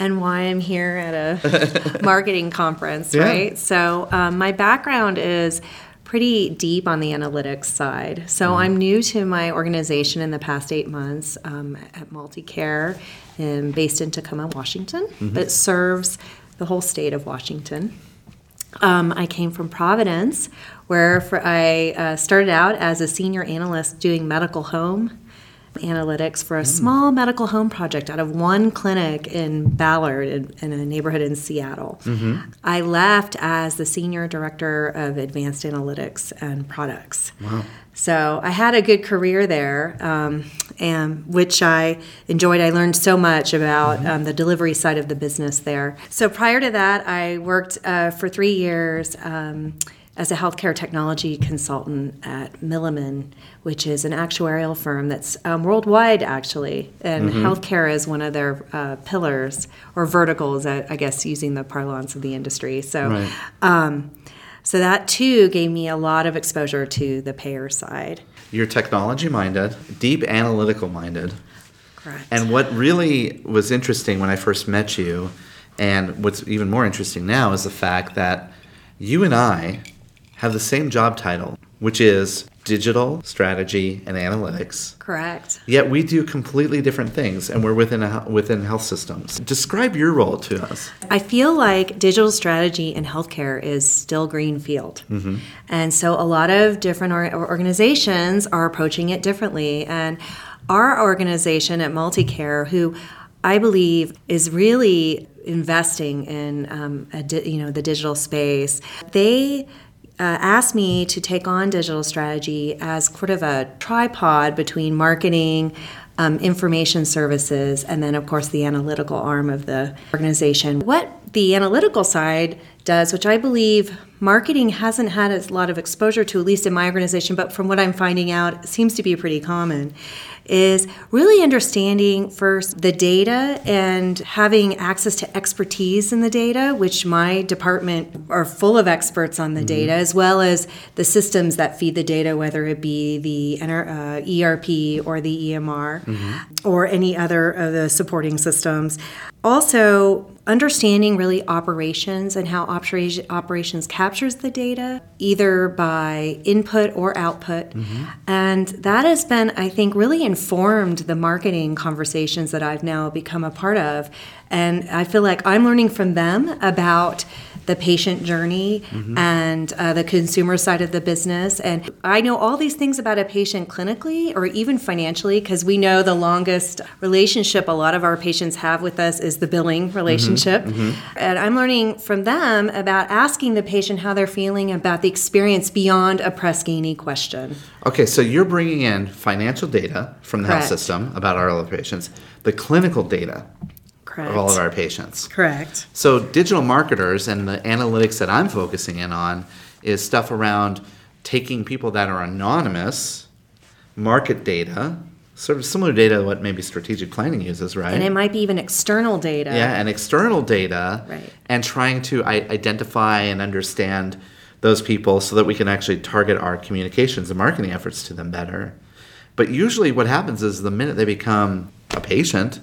and why I'm here at a marketing conference, yeah. right? So, um, my background is pretty deep on the analytics side. So mm-hmm. I'm new to my organization in the past eight months um, at MultiCare, and based in Tacoma, Washington. Mm-hmm. It serves the whole state of Washington. Um, I came from Providence, where for, I uh, started out as a senior analyst doing medical home analytics for a mm. small medical home project out of one clinic in Ballard, in, in a neighborhood in Seattle. Mm-hmm. I left as the senior director of advanced analytics and products. Wow. So I had a good career there, um, and which I enjoyed. I learned so much about mm-hmm. um, the delivery side of the business there. So prior to that, I worked uh, for three years. Um, as a healthcare technology consultant at Milliman, which is an actuarial firm that's um, worldwide actually, and mm-hmm. healthcare is one of their uh, pillars or verticals, I, I, guess, using the parlance of the industry. So, right. um, so that too gave me a lot of exposure to the payer side. You're technology minded, deep analytical minded. Correct. And what really was interesting when I first met you, and what's even more interesting now, is the fact that you and I have the same job title, which is digital strategy and analytics. Correct. Yet we do completely different things, and we're within a, within health systems. Describe your role to us. I feel like digital strategy in healthcare is still greenfield, mm-hmm. and so a lot of different organizations are approaching it differently. And our organization at MultiCare, who I believe is really investing in um, di- you know the digital space, they uh, asked me to take on digital strategy as sort of a tripod between marketing, um, information services, and then, of course, the analytical arm of the organization. What the analytical side does, which I believe marketing hasn't had a lot of exposure to, at least in my organization, but from what I'm finding out, seems to be pretty common, is really understanding first the data and having access to expertise in the data, which my department are full of experts on the mm-hmm. data, as well as the systems that feed the data, whether it be the uh, ERP or the EMR mm-hmm. or any other of the supporting systems. Also, understanding really operations and how operation, operations captures the data, either by input or output. Mm-hmm. And that has been, I think, really informed the marketing conversations that I've now become a part of. And I feel like I'm learning from them about the patient journey mm-hmm. and uh, the consumer side of the business. And I know all these things about a patient clinically or even financially because we know the longest relationship a lot of our patients have with us is the billing mm-hmm. relationship. Mm-hmm. And I'm learning from them about asking the patient how they're feeling about the experience beyond a Press Ganey question. Okay, so you're bringing in financial data from the health system about our patients, the clinical data Correct. of all of our patients. Correct. So digital marketers and the analytics that I'm focusing in on is stuff around taking people that are anonymous, market data, sort of similar data to what maybe strategic planning uses, right? And it might be even external data. yeah, and external data, Right. and trying to I- identify and understand those people so that we can actually target our communications and marketing efforts to them better. But usually, what happens is the minute they become a patient,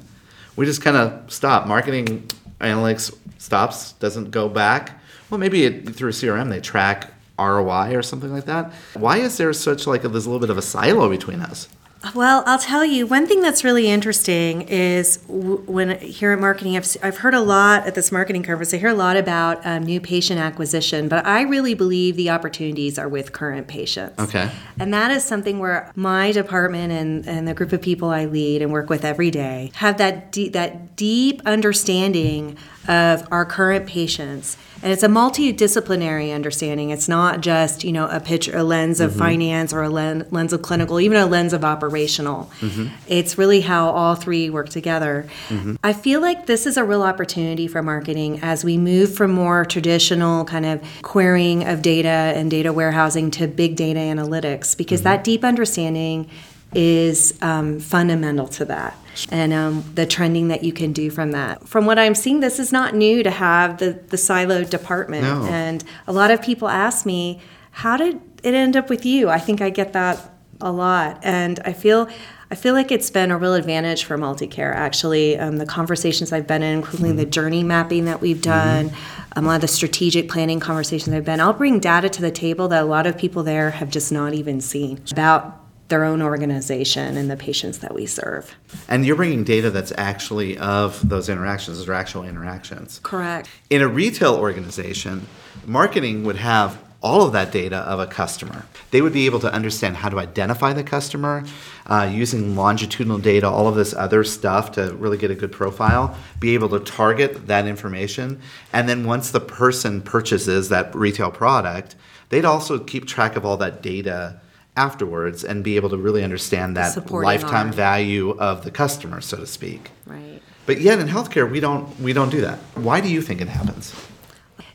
we just kind of stop. Marketing analytics stops, doesn't go back. Well, maybe it, through CRM they track ROI or something like that. Why is there such like a, there's a little bit of a silo between us? Well, I'll tell you one thing that's really interesting is w- when here at marketing, I've, I've heard a lot at this marketing conference. I hear a lot about um, new patient acquisition, but I really believe the opportunities are with current patients. Okay. And that is something where my department and, and the group of people I lead and work with every day have that de- that deep understanding of our current patients. And it's a multidisciplinary understanding. It's not just, you know, a picture, a lens of mm-hmm. finance or a len- lens of clinical, even a lens of operational. Mm-hmm. It's really how all three work together. Mm-hmm. I feel like this is a real opportunity for marketing as we move from more traditional kind of querying of data and data warehousing to big data analytics because that deep understanding is um, fundamental to that and um, the trending that you can do from that. From what I'm seeing, this is not new to have the, the siloed department. No. And a lot of people ask me, how did it end up with you? I think I get that a lot. And I feel I feel like it's been a real advantage for multicare, actually. Um, the conversations I've been in, including the journey mapping that we've done, um, a lot of the strategic planning conversations I've been, I'll bring data to the table that a lot of people there have just not even seen about their own organization and the patients that we serve. And you're bringing data that's actually of those interactions, those are actual interactions. Correct. In a retail organization, marketing would have all of that data of a customer. They would be able to understand how to identify the customer uh, using longitudinal data, all of this other stuff to really get a good profile, be able to target that information. And then once the person purchases that retail product, they'd also keep track of all that data afterwards and be able to really understand that lifetime value of the customer, so to speak. Right. But yet in healthcare, we don't we don't do that. Why do you think it happens?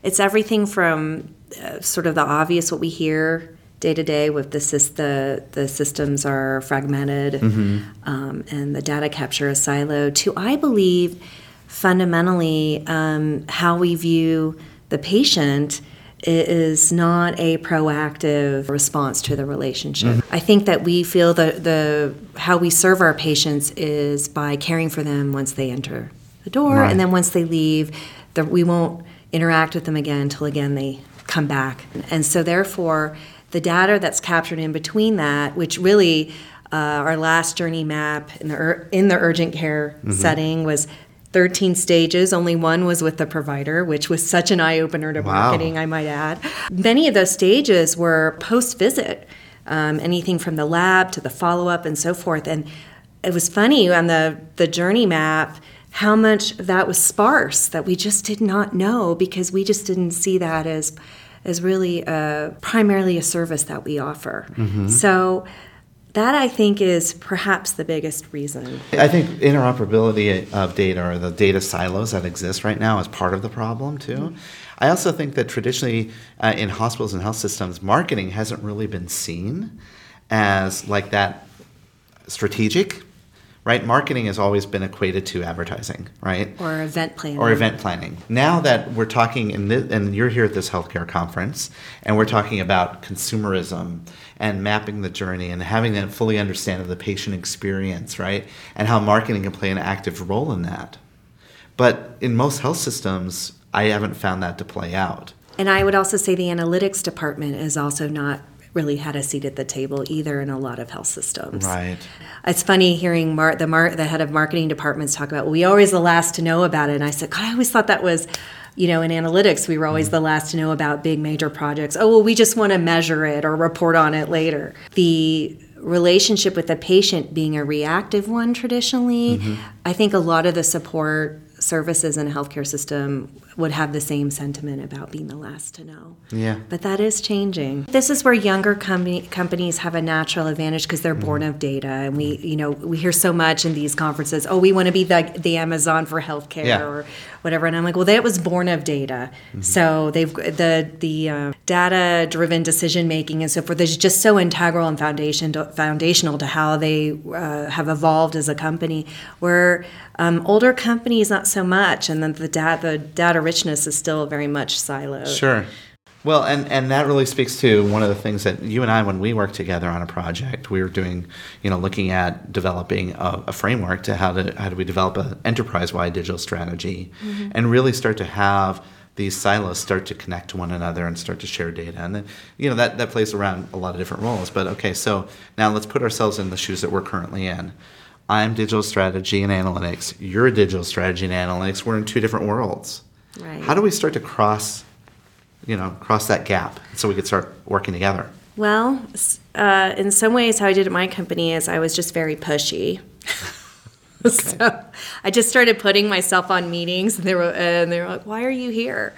It's everything from uh, sort of the obvious, what we hear day to day with the, the the systems are fragmented um, and the data capture is siloed, to I believe fundamentally um, how we view the patient i- is not a proactive response to the relationship. I think that we feel that the how we serve our patients is by caring for them once they enter the door, Right. and then once they leave, the, we won't interact with them again until again they come back. And so therefore, the data that's captured in between that, which really uh, our last journey map in the ur- in the urgent care setting was 13 stages. Only one was with the provider, which was such an eye opener to Wow. marketing, I might add. Many of those stages were post visit, um, anything from the lab to the follow up and so forth. And it was funny on the, the journey map how much that was sparse that we just did not know because we just didn't see that as as really a, primarily a service that we offer. So that I think is perhaps the biggest reason. I think interoperability of data or the data silos that exist right now is part of the problem too. I also think that traditionally uh, in hospitals and health systems, marketing hasn't really been seen as like that strategic, right? Marketing has always been equated to advertising, right? Or event planning. or event planning. Now that we're talking, in this, and you're here at this healthcare conference, and we're talking about consumerism and mapping the journey and having that fully understand of the patient experience, right? And how marketing can play an active role in that. But in most health systems, I haven't found that to play out. And I would also say the analytics department has also not really had a seat at the table either in a lot of health systems. Right. It's funny hearing Mar- the Mar- the head of marketing departments talk about we always the last to know about it. And I said, God, I always thought that was you know, in analytics, we were always mm-hmm. the last to know about big major projects. Oh, well, we just want to measure it or report on it later. The relationship with the patient being a reactive one traditionally, mm-hmm. I think a lot of the support services in a healthcare system would have the same sentiment about being the last to know. Yeah. But that is changing. This is where younger com- companies have a natural advantage because they're born of data, and we, you know, we hear so much in these conferences. Oh, we want to be the the Amazon for healthcare Yeah. or whatever, and I'm like, well, that was born of data. So they've the the uh, data driven decision making and so forth is just so integral and foundation foundational to how they uh, have evolved as a company. Where um, older companies not so much, and then the data the data richness is still very much siloed. Sure. Well, and, and that really speaks to one of the things that you and I, when we worked together on a project, we were doing, you know, looking at developing a, a framework to how to how do we develop an enterprise-wide digital strategy, mm-hmm. and really start to have these silos start to connect to one another and start to share data, and then you know that that plays around a lot of different roles. But okay, so now let's put ourselves in the shoes that we're currently in. I'm digital strategy and analytics. You're digital strategy and analytics. We're in two different worlds. Right. How do we start to cross, you know, cross that gap so we could start working together? Well, uh, in some ways, how I did at my company is I was just very pushy. so I just started putting myself on meetings, and they were and they were like, "Why are you here?"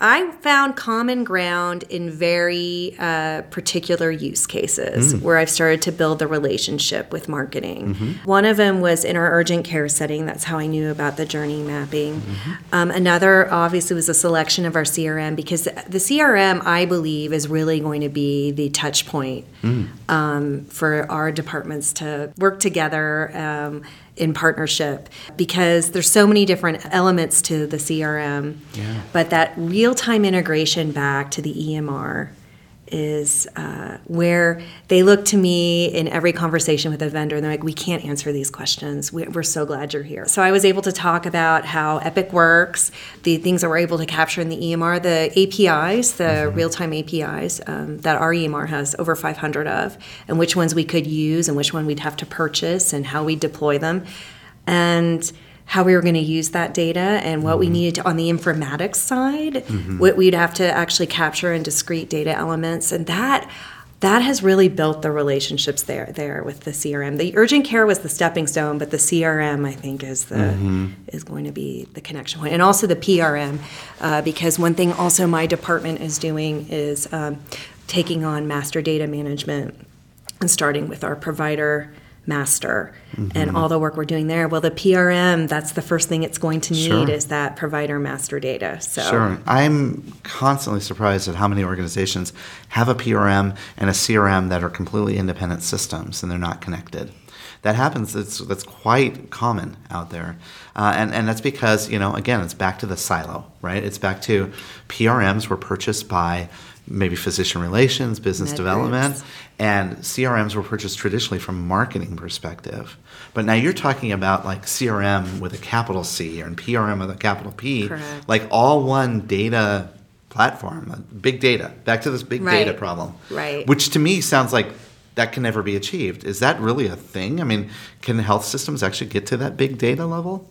I found common ground in very uh, particular use cases where I've started to build the relationship with marketing. One of them was in our urgent care setting. That's how I knew about the journey mapping. Um, another, obviously, was a selection of our CRM because the CRM, I believe, is really going to be the touch point um, for our departments to work together um, in partnership because there's so many different elements to the CRM. But that real time integration back to the EMR is uh, where they look to me in every conversation with a vendor and they're like, we can't answer these questions. We- We're so glad you're here. So I was able to talk about how Epic works, the things that we're able to capture in the EMR, the APIs, the real time APIs um, that our EMR has over 500 of, and which ones we could use and which one we'd have to purchase and how we deploy them. And how we were going to use that data and what we needed to on the informatics side, what we'd have to actually capture in discrete data elements, and that that has really built the relationships there there with the CRM. The urgent care was the stepping stone, but the CRM I think is the is going to be the connection point, and also the PRM, uh, because one thing also my department is doing is um, taking on master data management and starting with our provider master and all the work we're doing there. Well, the PRM, that's the first thing it's going to need Sure. is that provider master data. So Sure. I'm constantly surprised at how many organizations have a PRM and a CRM that are completely independent systems and they're not connected. That happens. It's, that's quite common out there. Uh, and, and that's because, you know, again, it's back to the silo, right? It's back to PRMs were purchased by maybe physician relations, business Med development, groups. and CRMs were purchased traditionally from a marketing perspective. But now you're talking about like CRM with a capital C and PRM with a capital P, Correct. like all one data platform, big data. Back to this big Right. data problem, Right. Which to me sounds like that can never be achieved. Is that really a thing? I mean, can health systems actually get to that big data level?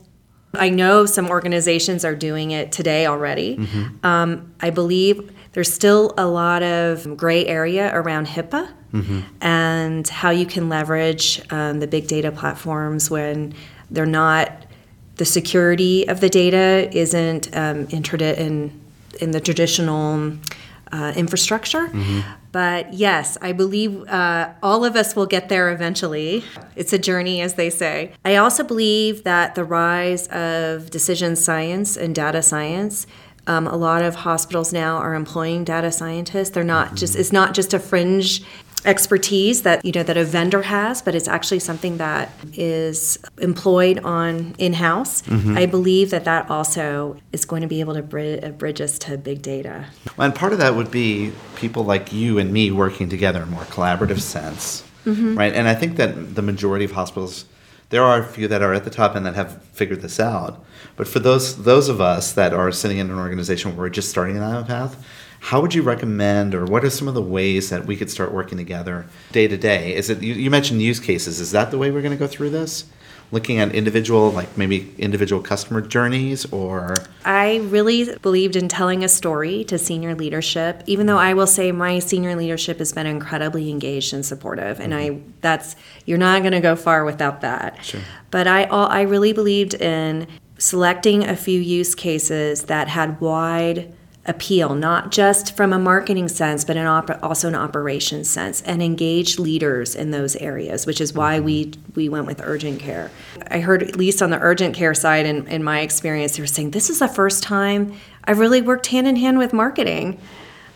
I know some organizations are doing it today already. Um, I believe there's still a lot of gray area around HIPAA and how you can leverage um, the big data platforms when they're not, the security of the data isn't um, in, in, the traditional uh, infrastructure. But yes, I believe uh, all of us will get there eventually. It's a journey, as they say. I also believe that the rise of decision science and data science. Um, a lot of hospitals now are employing data scientists. They're not just it's not just a fringe expertise that you know that a vendor has, but it's actually something that is employed on in house. I believe that that also is going to be able to bri- uh, bridge us to big data. And part of that would be people like you and me working together in a more collaborative sense, Mm-hmm. right? And I think that the majority of hospitals, there are a few that are at the top and that have figured this out. But for those those of us that are sitting in an organization where we're just starting down that path, how would you recommend, or what are some of the ways that we could start working together day to day? Is it you, you mentioned use cases? Is that the way we're going to go through this? Looking at individual, like maybe individual customer journeys, or I really believed in telling a story to senior leadership, even though I will say my senior leadership has been incredibly engaged and supportive, and I mm-hmm. that's you're not going to go far without that. Sure. But I all I really believed in selecting a few use cases that had wide appeal, not just from a marketing sense, but op- also an operations sense, and engage leaders in those areas, which is why we we went with urgent care. I heard at least on the urgent care side, in, in my experience, they were saying this is the first time I've really worked hand in hand with marketing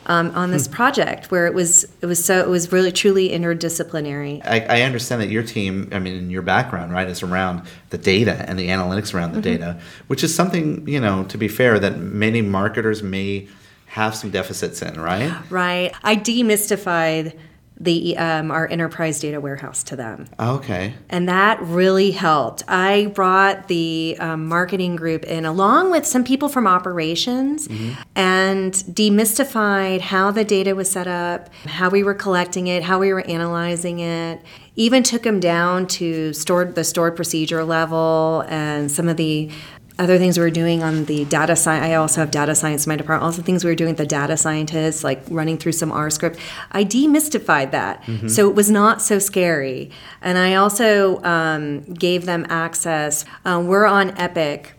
um, on this hmm. project where it was it was so it was really truly interdisciplinary. I, I, understand that your team, I mean, your background, right, is around the data and the analytics around the mm-hmm. data, which is something you know, to be fair, that many marketers may have some deficits in, right? Right. I demystified the um, our enterprise data warehouse to them. Okay. And that really helped. I brought the um, marketing group in along with some people from operations mm-hmm. and demystified how the data was set up, how we were collecting it, how we were analyzing it. Even took them down to stored the stored procedure level and some of the other things we were doing on the data science. I also have data science in my department. Also, things we were doing with the data scientists, like running through some R script. I demystified that, mm-hmm. so it was not so scary. And I also um, gave them access. Um, we're on Epic,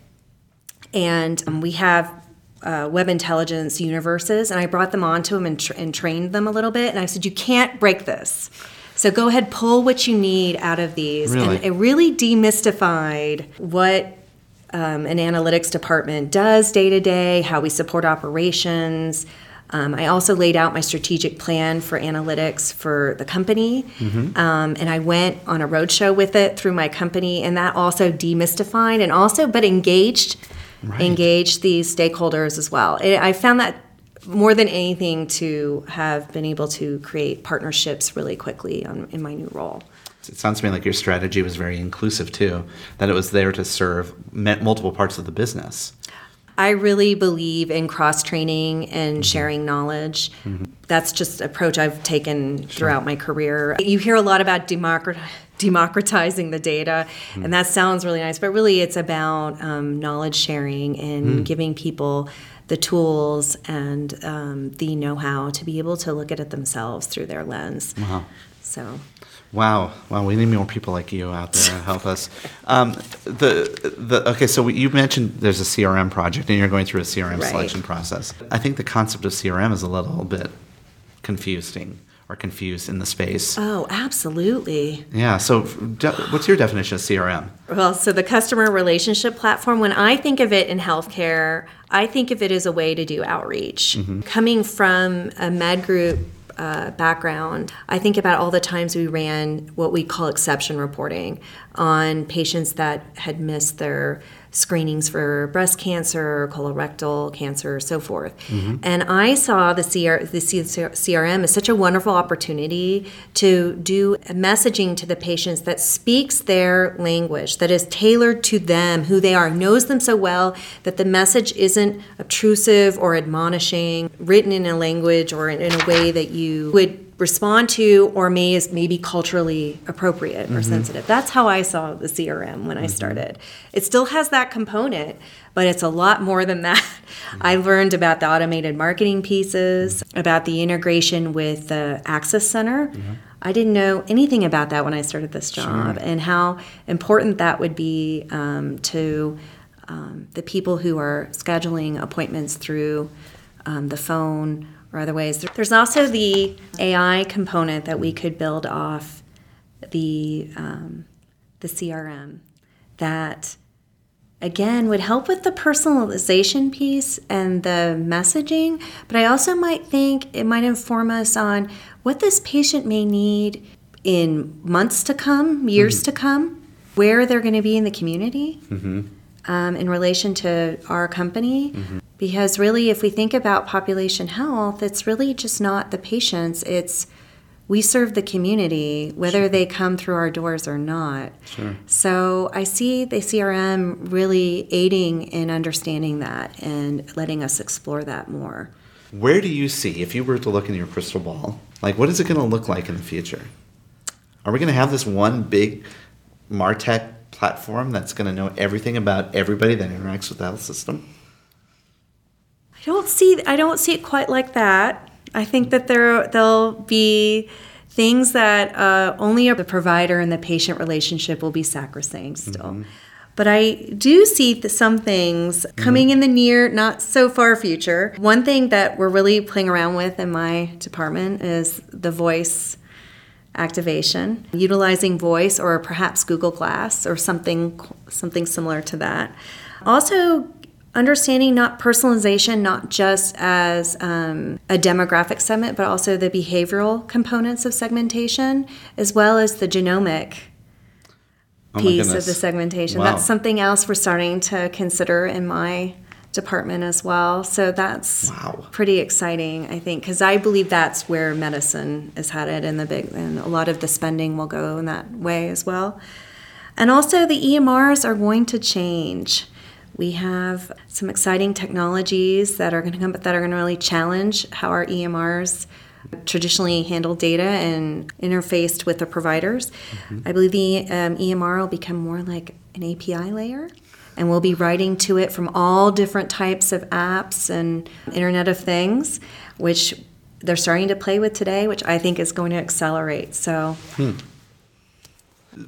and um, we have uh, web intelligence universes, and I brought them onto them and, tra- and trained them a little bit. And I said, you can't break this. So go ahead, pull what you need out of these. Really? And it really demystified what um, an analytics department does day to day, how we support operations. Um, I also laid out my strategic plan for analytics for the company, mm-hmm. um, and I went on a roadshow with it through my company, and that also demystified and also, but engaged, right. engaged these stakeholders as well. It, I found that more than anything to have been able to create partnerships really quickly on, in my new role it sounds to me like your strategy was very inclusive too, that it was there to serve multiple parts of the business. I really believe in cross training and mm-hmm. sharing knowledge. Mm-hmm. That's just approach I've taken sure. throughout my career. You hear a lot about democratizing the data, mm-hmm. and that sounds really nice, but really it's about um, knowledge sharing and mm. giving people the tools and um, the know how to be able to look at it themselves through their lens. Wow. So Wow, wow, we need more people like you out there to help us. Um, the the okay, so you mentioned there's a CRM project, and you're going through a CRM right. selection process. I think the concept of CRM is a little bit confusing or confused in the space. Oh, absolutely. Yeah. So, de- what's your definition of CRM? Well, so the customer relationship platform, when I think of it in healthcare, I think of it as a way to do outreach. Mm-hmm. Coming from a med group uh, background, I think about all the times we ran what we call exception reporting on patients that had missed their screenings for breast cancer, colorectal cancer, so forth. Mm-hmm. And I saw the, CR, the CRM as such a wonderful opportunity to do messaging to the patients that speaks their language, that is tailored to them, who they are, knows them so well that the message isn't obtrusive or admonishing, written in a language or in, in a way that you would respond to or may is maybe culturally appropriate or mm-hmm. sensitive. That's how I saw the CRM when mm-hmm. I started. It still has that component, but it's a lot more than that. Mm-hmm. I learned about the automated marketing pieces, about the integration with the Access Center. Mm-hmm. I didn't know anything about that when I started this job, sure. and how important that would be um, to um, the people who are scheduling appointments through um, the phone or other ways. There's also the AI component that we could build off the um, the CRM that again would help with the personalization piece and the messaging but i also might think it might inform us on what this patient may need in months to come years mm-hmm. to come where they're going to be in the community mm-hmm. um, in relation to our company mm-hmm. Because really, if we think about population health, it's really just not the patients, it's we serve the community, whether sure. they come through our doors or not. Sure. So I see the CRM really aiding in understanding that and letting us explore that more. Where do you see, if you were to look in your crystal ball, like what is it going to look like in the future? Are we going to have this one big Martech platform that's going to know everything about everybody that interacts with the health system? I don't see I don't see it quite like that. I think that there there'll be things that uh, only the provider and the patient relationship will be sacrosanct still. Mm-hmm. But I do see some things coming mm-hmm. in the near, not so far future. One thing that we're really playing around with in my department is the voice activation, utilizing voice or perhaps Google Glass or something something similar to that. Also understanding not personalization not just as um, a demographic segment but also the behavioral components of segmentation as well as the genomic oh piece of the segmentation. Wow. that's something else we're starting to consider in my department as well. So that's wow. pretty exciting i think because i believe that's where medicine is headed and the big and a lot of the spending will go in that way as well. And also the emrs are going to change we have some exciting technologies that are going to come, that are going to really challenge how our EMRs traditionally handle data and interfaced with the providers. Mm-hmm. I believe the um, EMR will become more like an API layer, and we'll be writing to it from all different types of apps and Internet of Things, which they're starting to play with today, which I think is going to accelerate. So, hmm.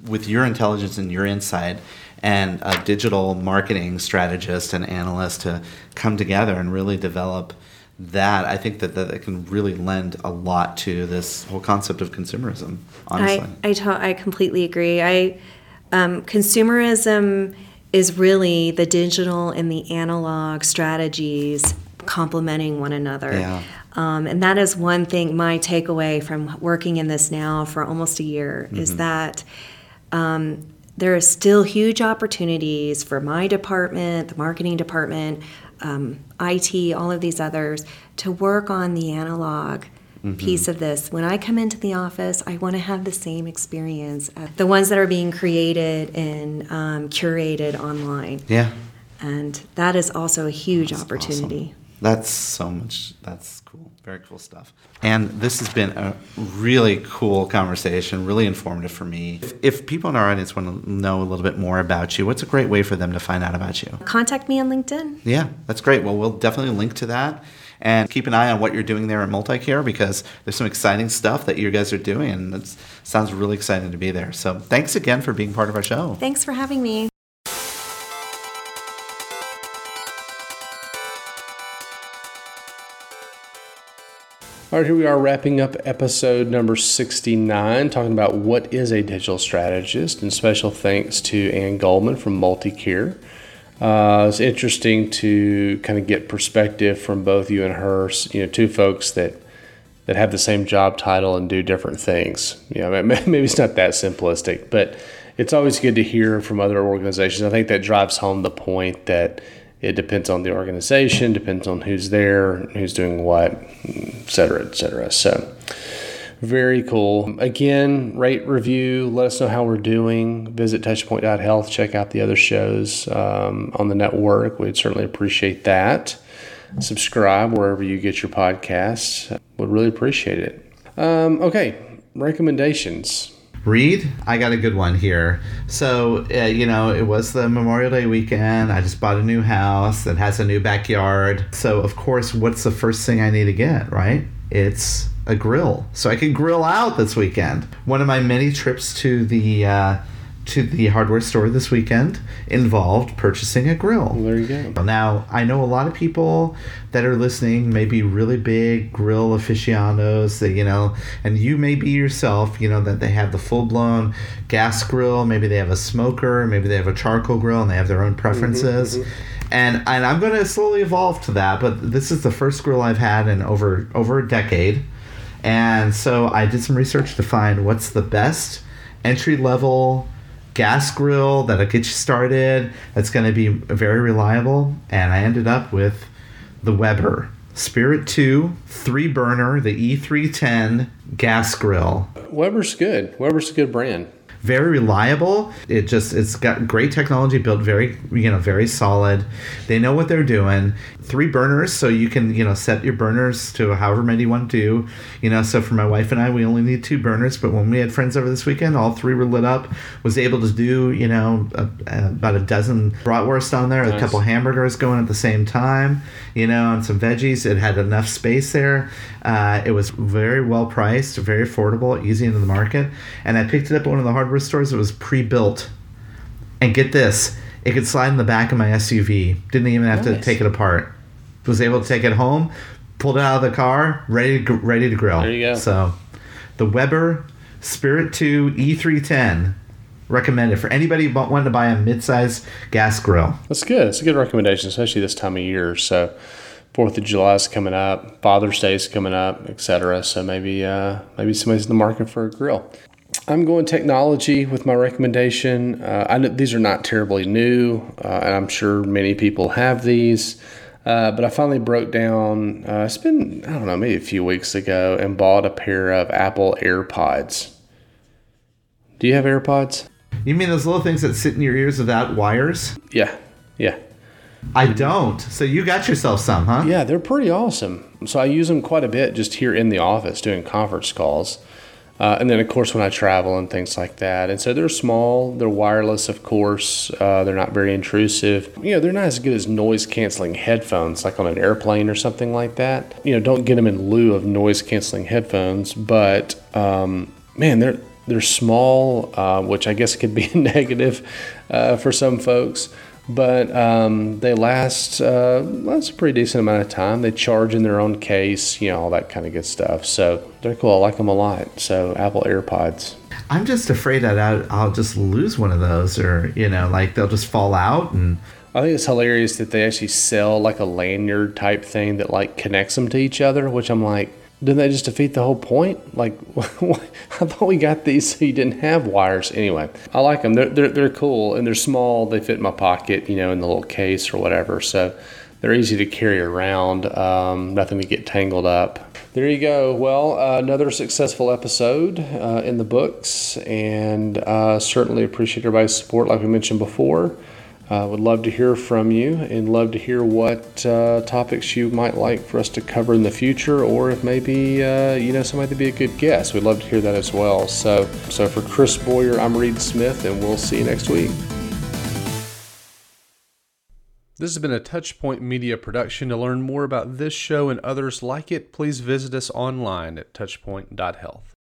with your intelligence and your insight and a digital marketing strategist and analyst to come together and really develop that i think that that can really lend a lot to this whole concept of consumerism honestly i i, ta- I completely agree i um, consumerism is really the digital and the analog strategies complementing one another yeah. Um, and that is one thing, my takeaway from working in this now for almost a year mm-hmm. is that um, there are still huge opportunities for my department, the marketing department, um, IT, all of these others to work on the analog mm-hmm. piece of this. When I come into the office, I want to have the same experience. the ones that are being created and um, curated online. Yeah. And that is also a huge that's opportunity. Awesome. That's so much. That's cool. Very cool stuff. And this has been a really cool conversation, really informative for me. If, if, people in our audience want to know a little bit more about you, what's a great way for them to find out about you? Contact me on LinkedIn. Yeah, that's great. Well, we'll definitely link to that. And keep an eye on what you're doing there at Multicare because there's some exciting stuff that you guys are doing, and it sounds really exciting to be there. So thanks again for being part of our show. Thanks for having me. All right, here we are wrapping up episode number 69, talking about what is a digital strategist. And special thanks to Ann Goldman from Multicare. Uh, it's interesting to kind of get perspective from both you and her, you know, two folks that that have the same job title and do different things. You know, maybe it's not that simplistic, but it's always good to hear from other organizations. I think that drives home the point that it depends on the organization, depends on who's there, who's doing what, et cetera, et cetera. So, very cool. Again, rate, review, let us know how we're doing. Visit touchpoint.health, check out the other shows um, on the network. We'd certainly appreciate that. Subscribe wherever you get your podcasts. Would really appreciate it. Um, okay, recommendations. Reed, I got a good one here. So, uh, you know, it was the Memorial Day weekend. I just bought a new house that has a new backyard. So, of course, what's the first thing I need to get, right? It's a grill. So I can grill out this weekend. One of my many trips to the uh, to the hardware store this weekend involved purchasing a grill. Well, there you go. Now, I know a lot of people that are listening may be really big grill aficionados that, you know, and you may be yourself, you know, that they have the full blown gas grill, maybe they have a smoker, maybe they have a charcoal grill and they have their own preferences. Mm-hmm, mm-hmm. And, and I'm going to slowly evolve to that, but this is the first grill I've had in over over a decade. And so I did some research to find what's the best entry level gas grill that'll get you started. That's going to be very reliable. And I ended up with the Weber Spirit 2 three burner, the E310 gas grill. Weber's good. Weber's a good brand very reliable. It just it's got great technology built very you know very solid. They know what they're doing. Three burners, so you can you know set your burners to however many you want to do. You know, so for my wife and I, we only need two burners. But when we had friends over this weekend, all three were lit up. Was able to do you know a, a, about a dozen bratwurst on there, nice. a couple hamburgers going at the same time. You know, and some veggies. It had enough space there. Uh, it was very well priced, very affordable, easy into the market. And I picked it up at one of the hardware stores. It was pre-built. And get this, it could slide in the back of my SUV. Didn't even have nice. to take it apart. Was able to take it home, pulled it out of the car, ready to ready to grill. There you go. So, the Weber Spirit 2 E310 recommended for anybody wanting to buy a mid-size gas grill. That's good. It's a good recommendation, especially this time of year. So Fourth of July is coming up, Father's Day is coming up, etc. So maybe uh, maybe somebody's in the market for a grill. I'm going technology with my recommendation. Uh, I know these are not terribly new, uh, and I'm sure many people have these. Uh, but I finally broke down. Uh, it's been I don't know, maybe a few weeks ago, and bought a pair of Apple AirPods. Do you have AirPods? You mean those little things that sit in your ears without wires? Yeah, yeah. I don't. So you got yourself some, huh? Yeah, they're pretty awesome. So I use them quite a bit just here in the office doing conference calls. Uh, and then, of course, when I travel and things like that. And so they're small, they're wireless, of course, uh, they're not very intrusive. You know, they're not as good as noise canceling headphones, like on an airplane or something like that. You know, don't get them in lieu of noise canceling headphones, but um, man, they're they're small, uh, which I guess could be a negative uh, for some folks but um, they last uh, that's a pretty decent amount of time. They charge in their own case, you know, all that kind of good stuff. So they're cool. I like them a lot. So Apple AirPods. I'm just afraid that I'll just lose one of those, or you know, like they'll just fall out and. I think it's hilarious that they actually sell like a lanyard type thing that like connects them to each other, which I'm like, didn't that just defeat the whole point? Like, I thought we got these so you didn't have wires. Anyway, I like them. They're, they're, they're cool and they're small. They fit in my pocket, you know, in the little case or whatever. So they're easy to carry around. Um, nothing to get tangled up. There you go. Well, uh, another successful episode uh, in the books, and uh, certainly appreciate everybody's support, like we mentioned before. Uh, would love to hear from you and love to hear what uh, topics you might like for us to cover in the future, or if maybe uh, you know somebody to be a good guest. We'd love to hear that as well. So, so for Chris Boyer, I'm Reed Smith, and we'll see you next week. This has been a Touchpoint Media production. To learn more about this show and others like it, please visit us online at touchpoint.health.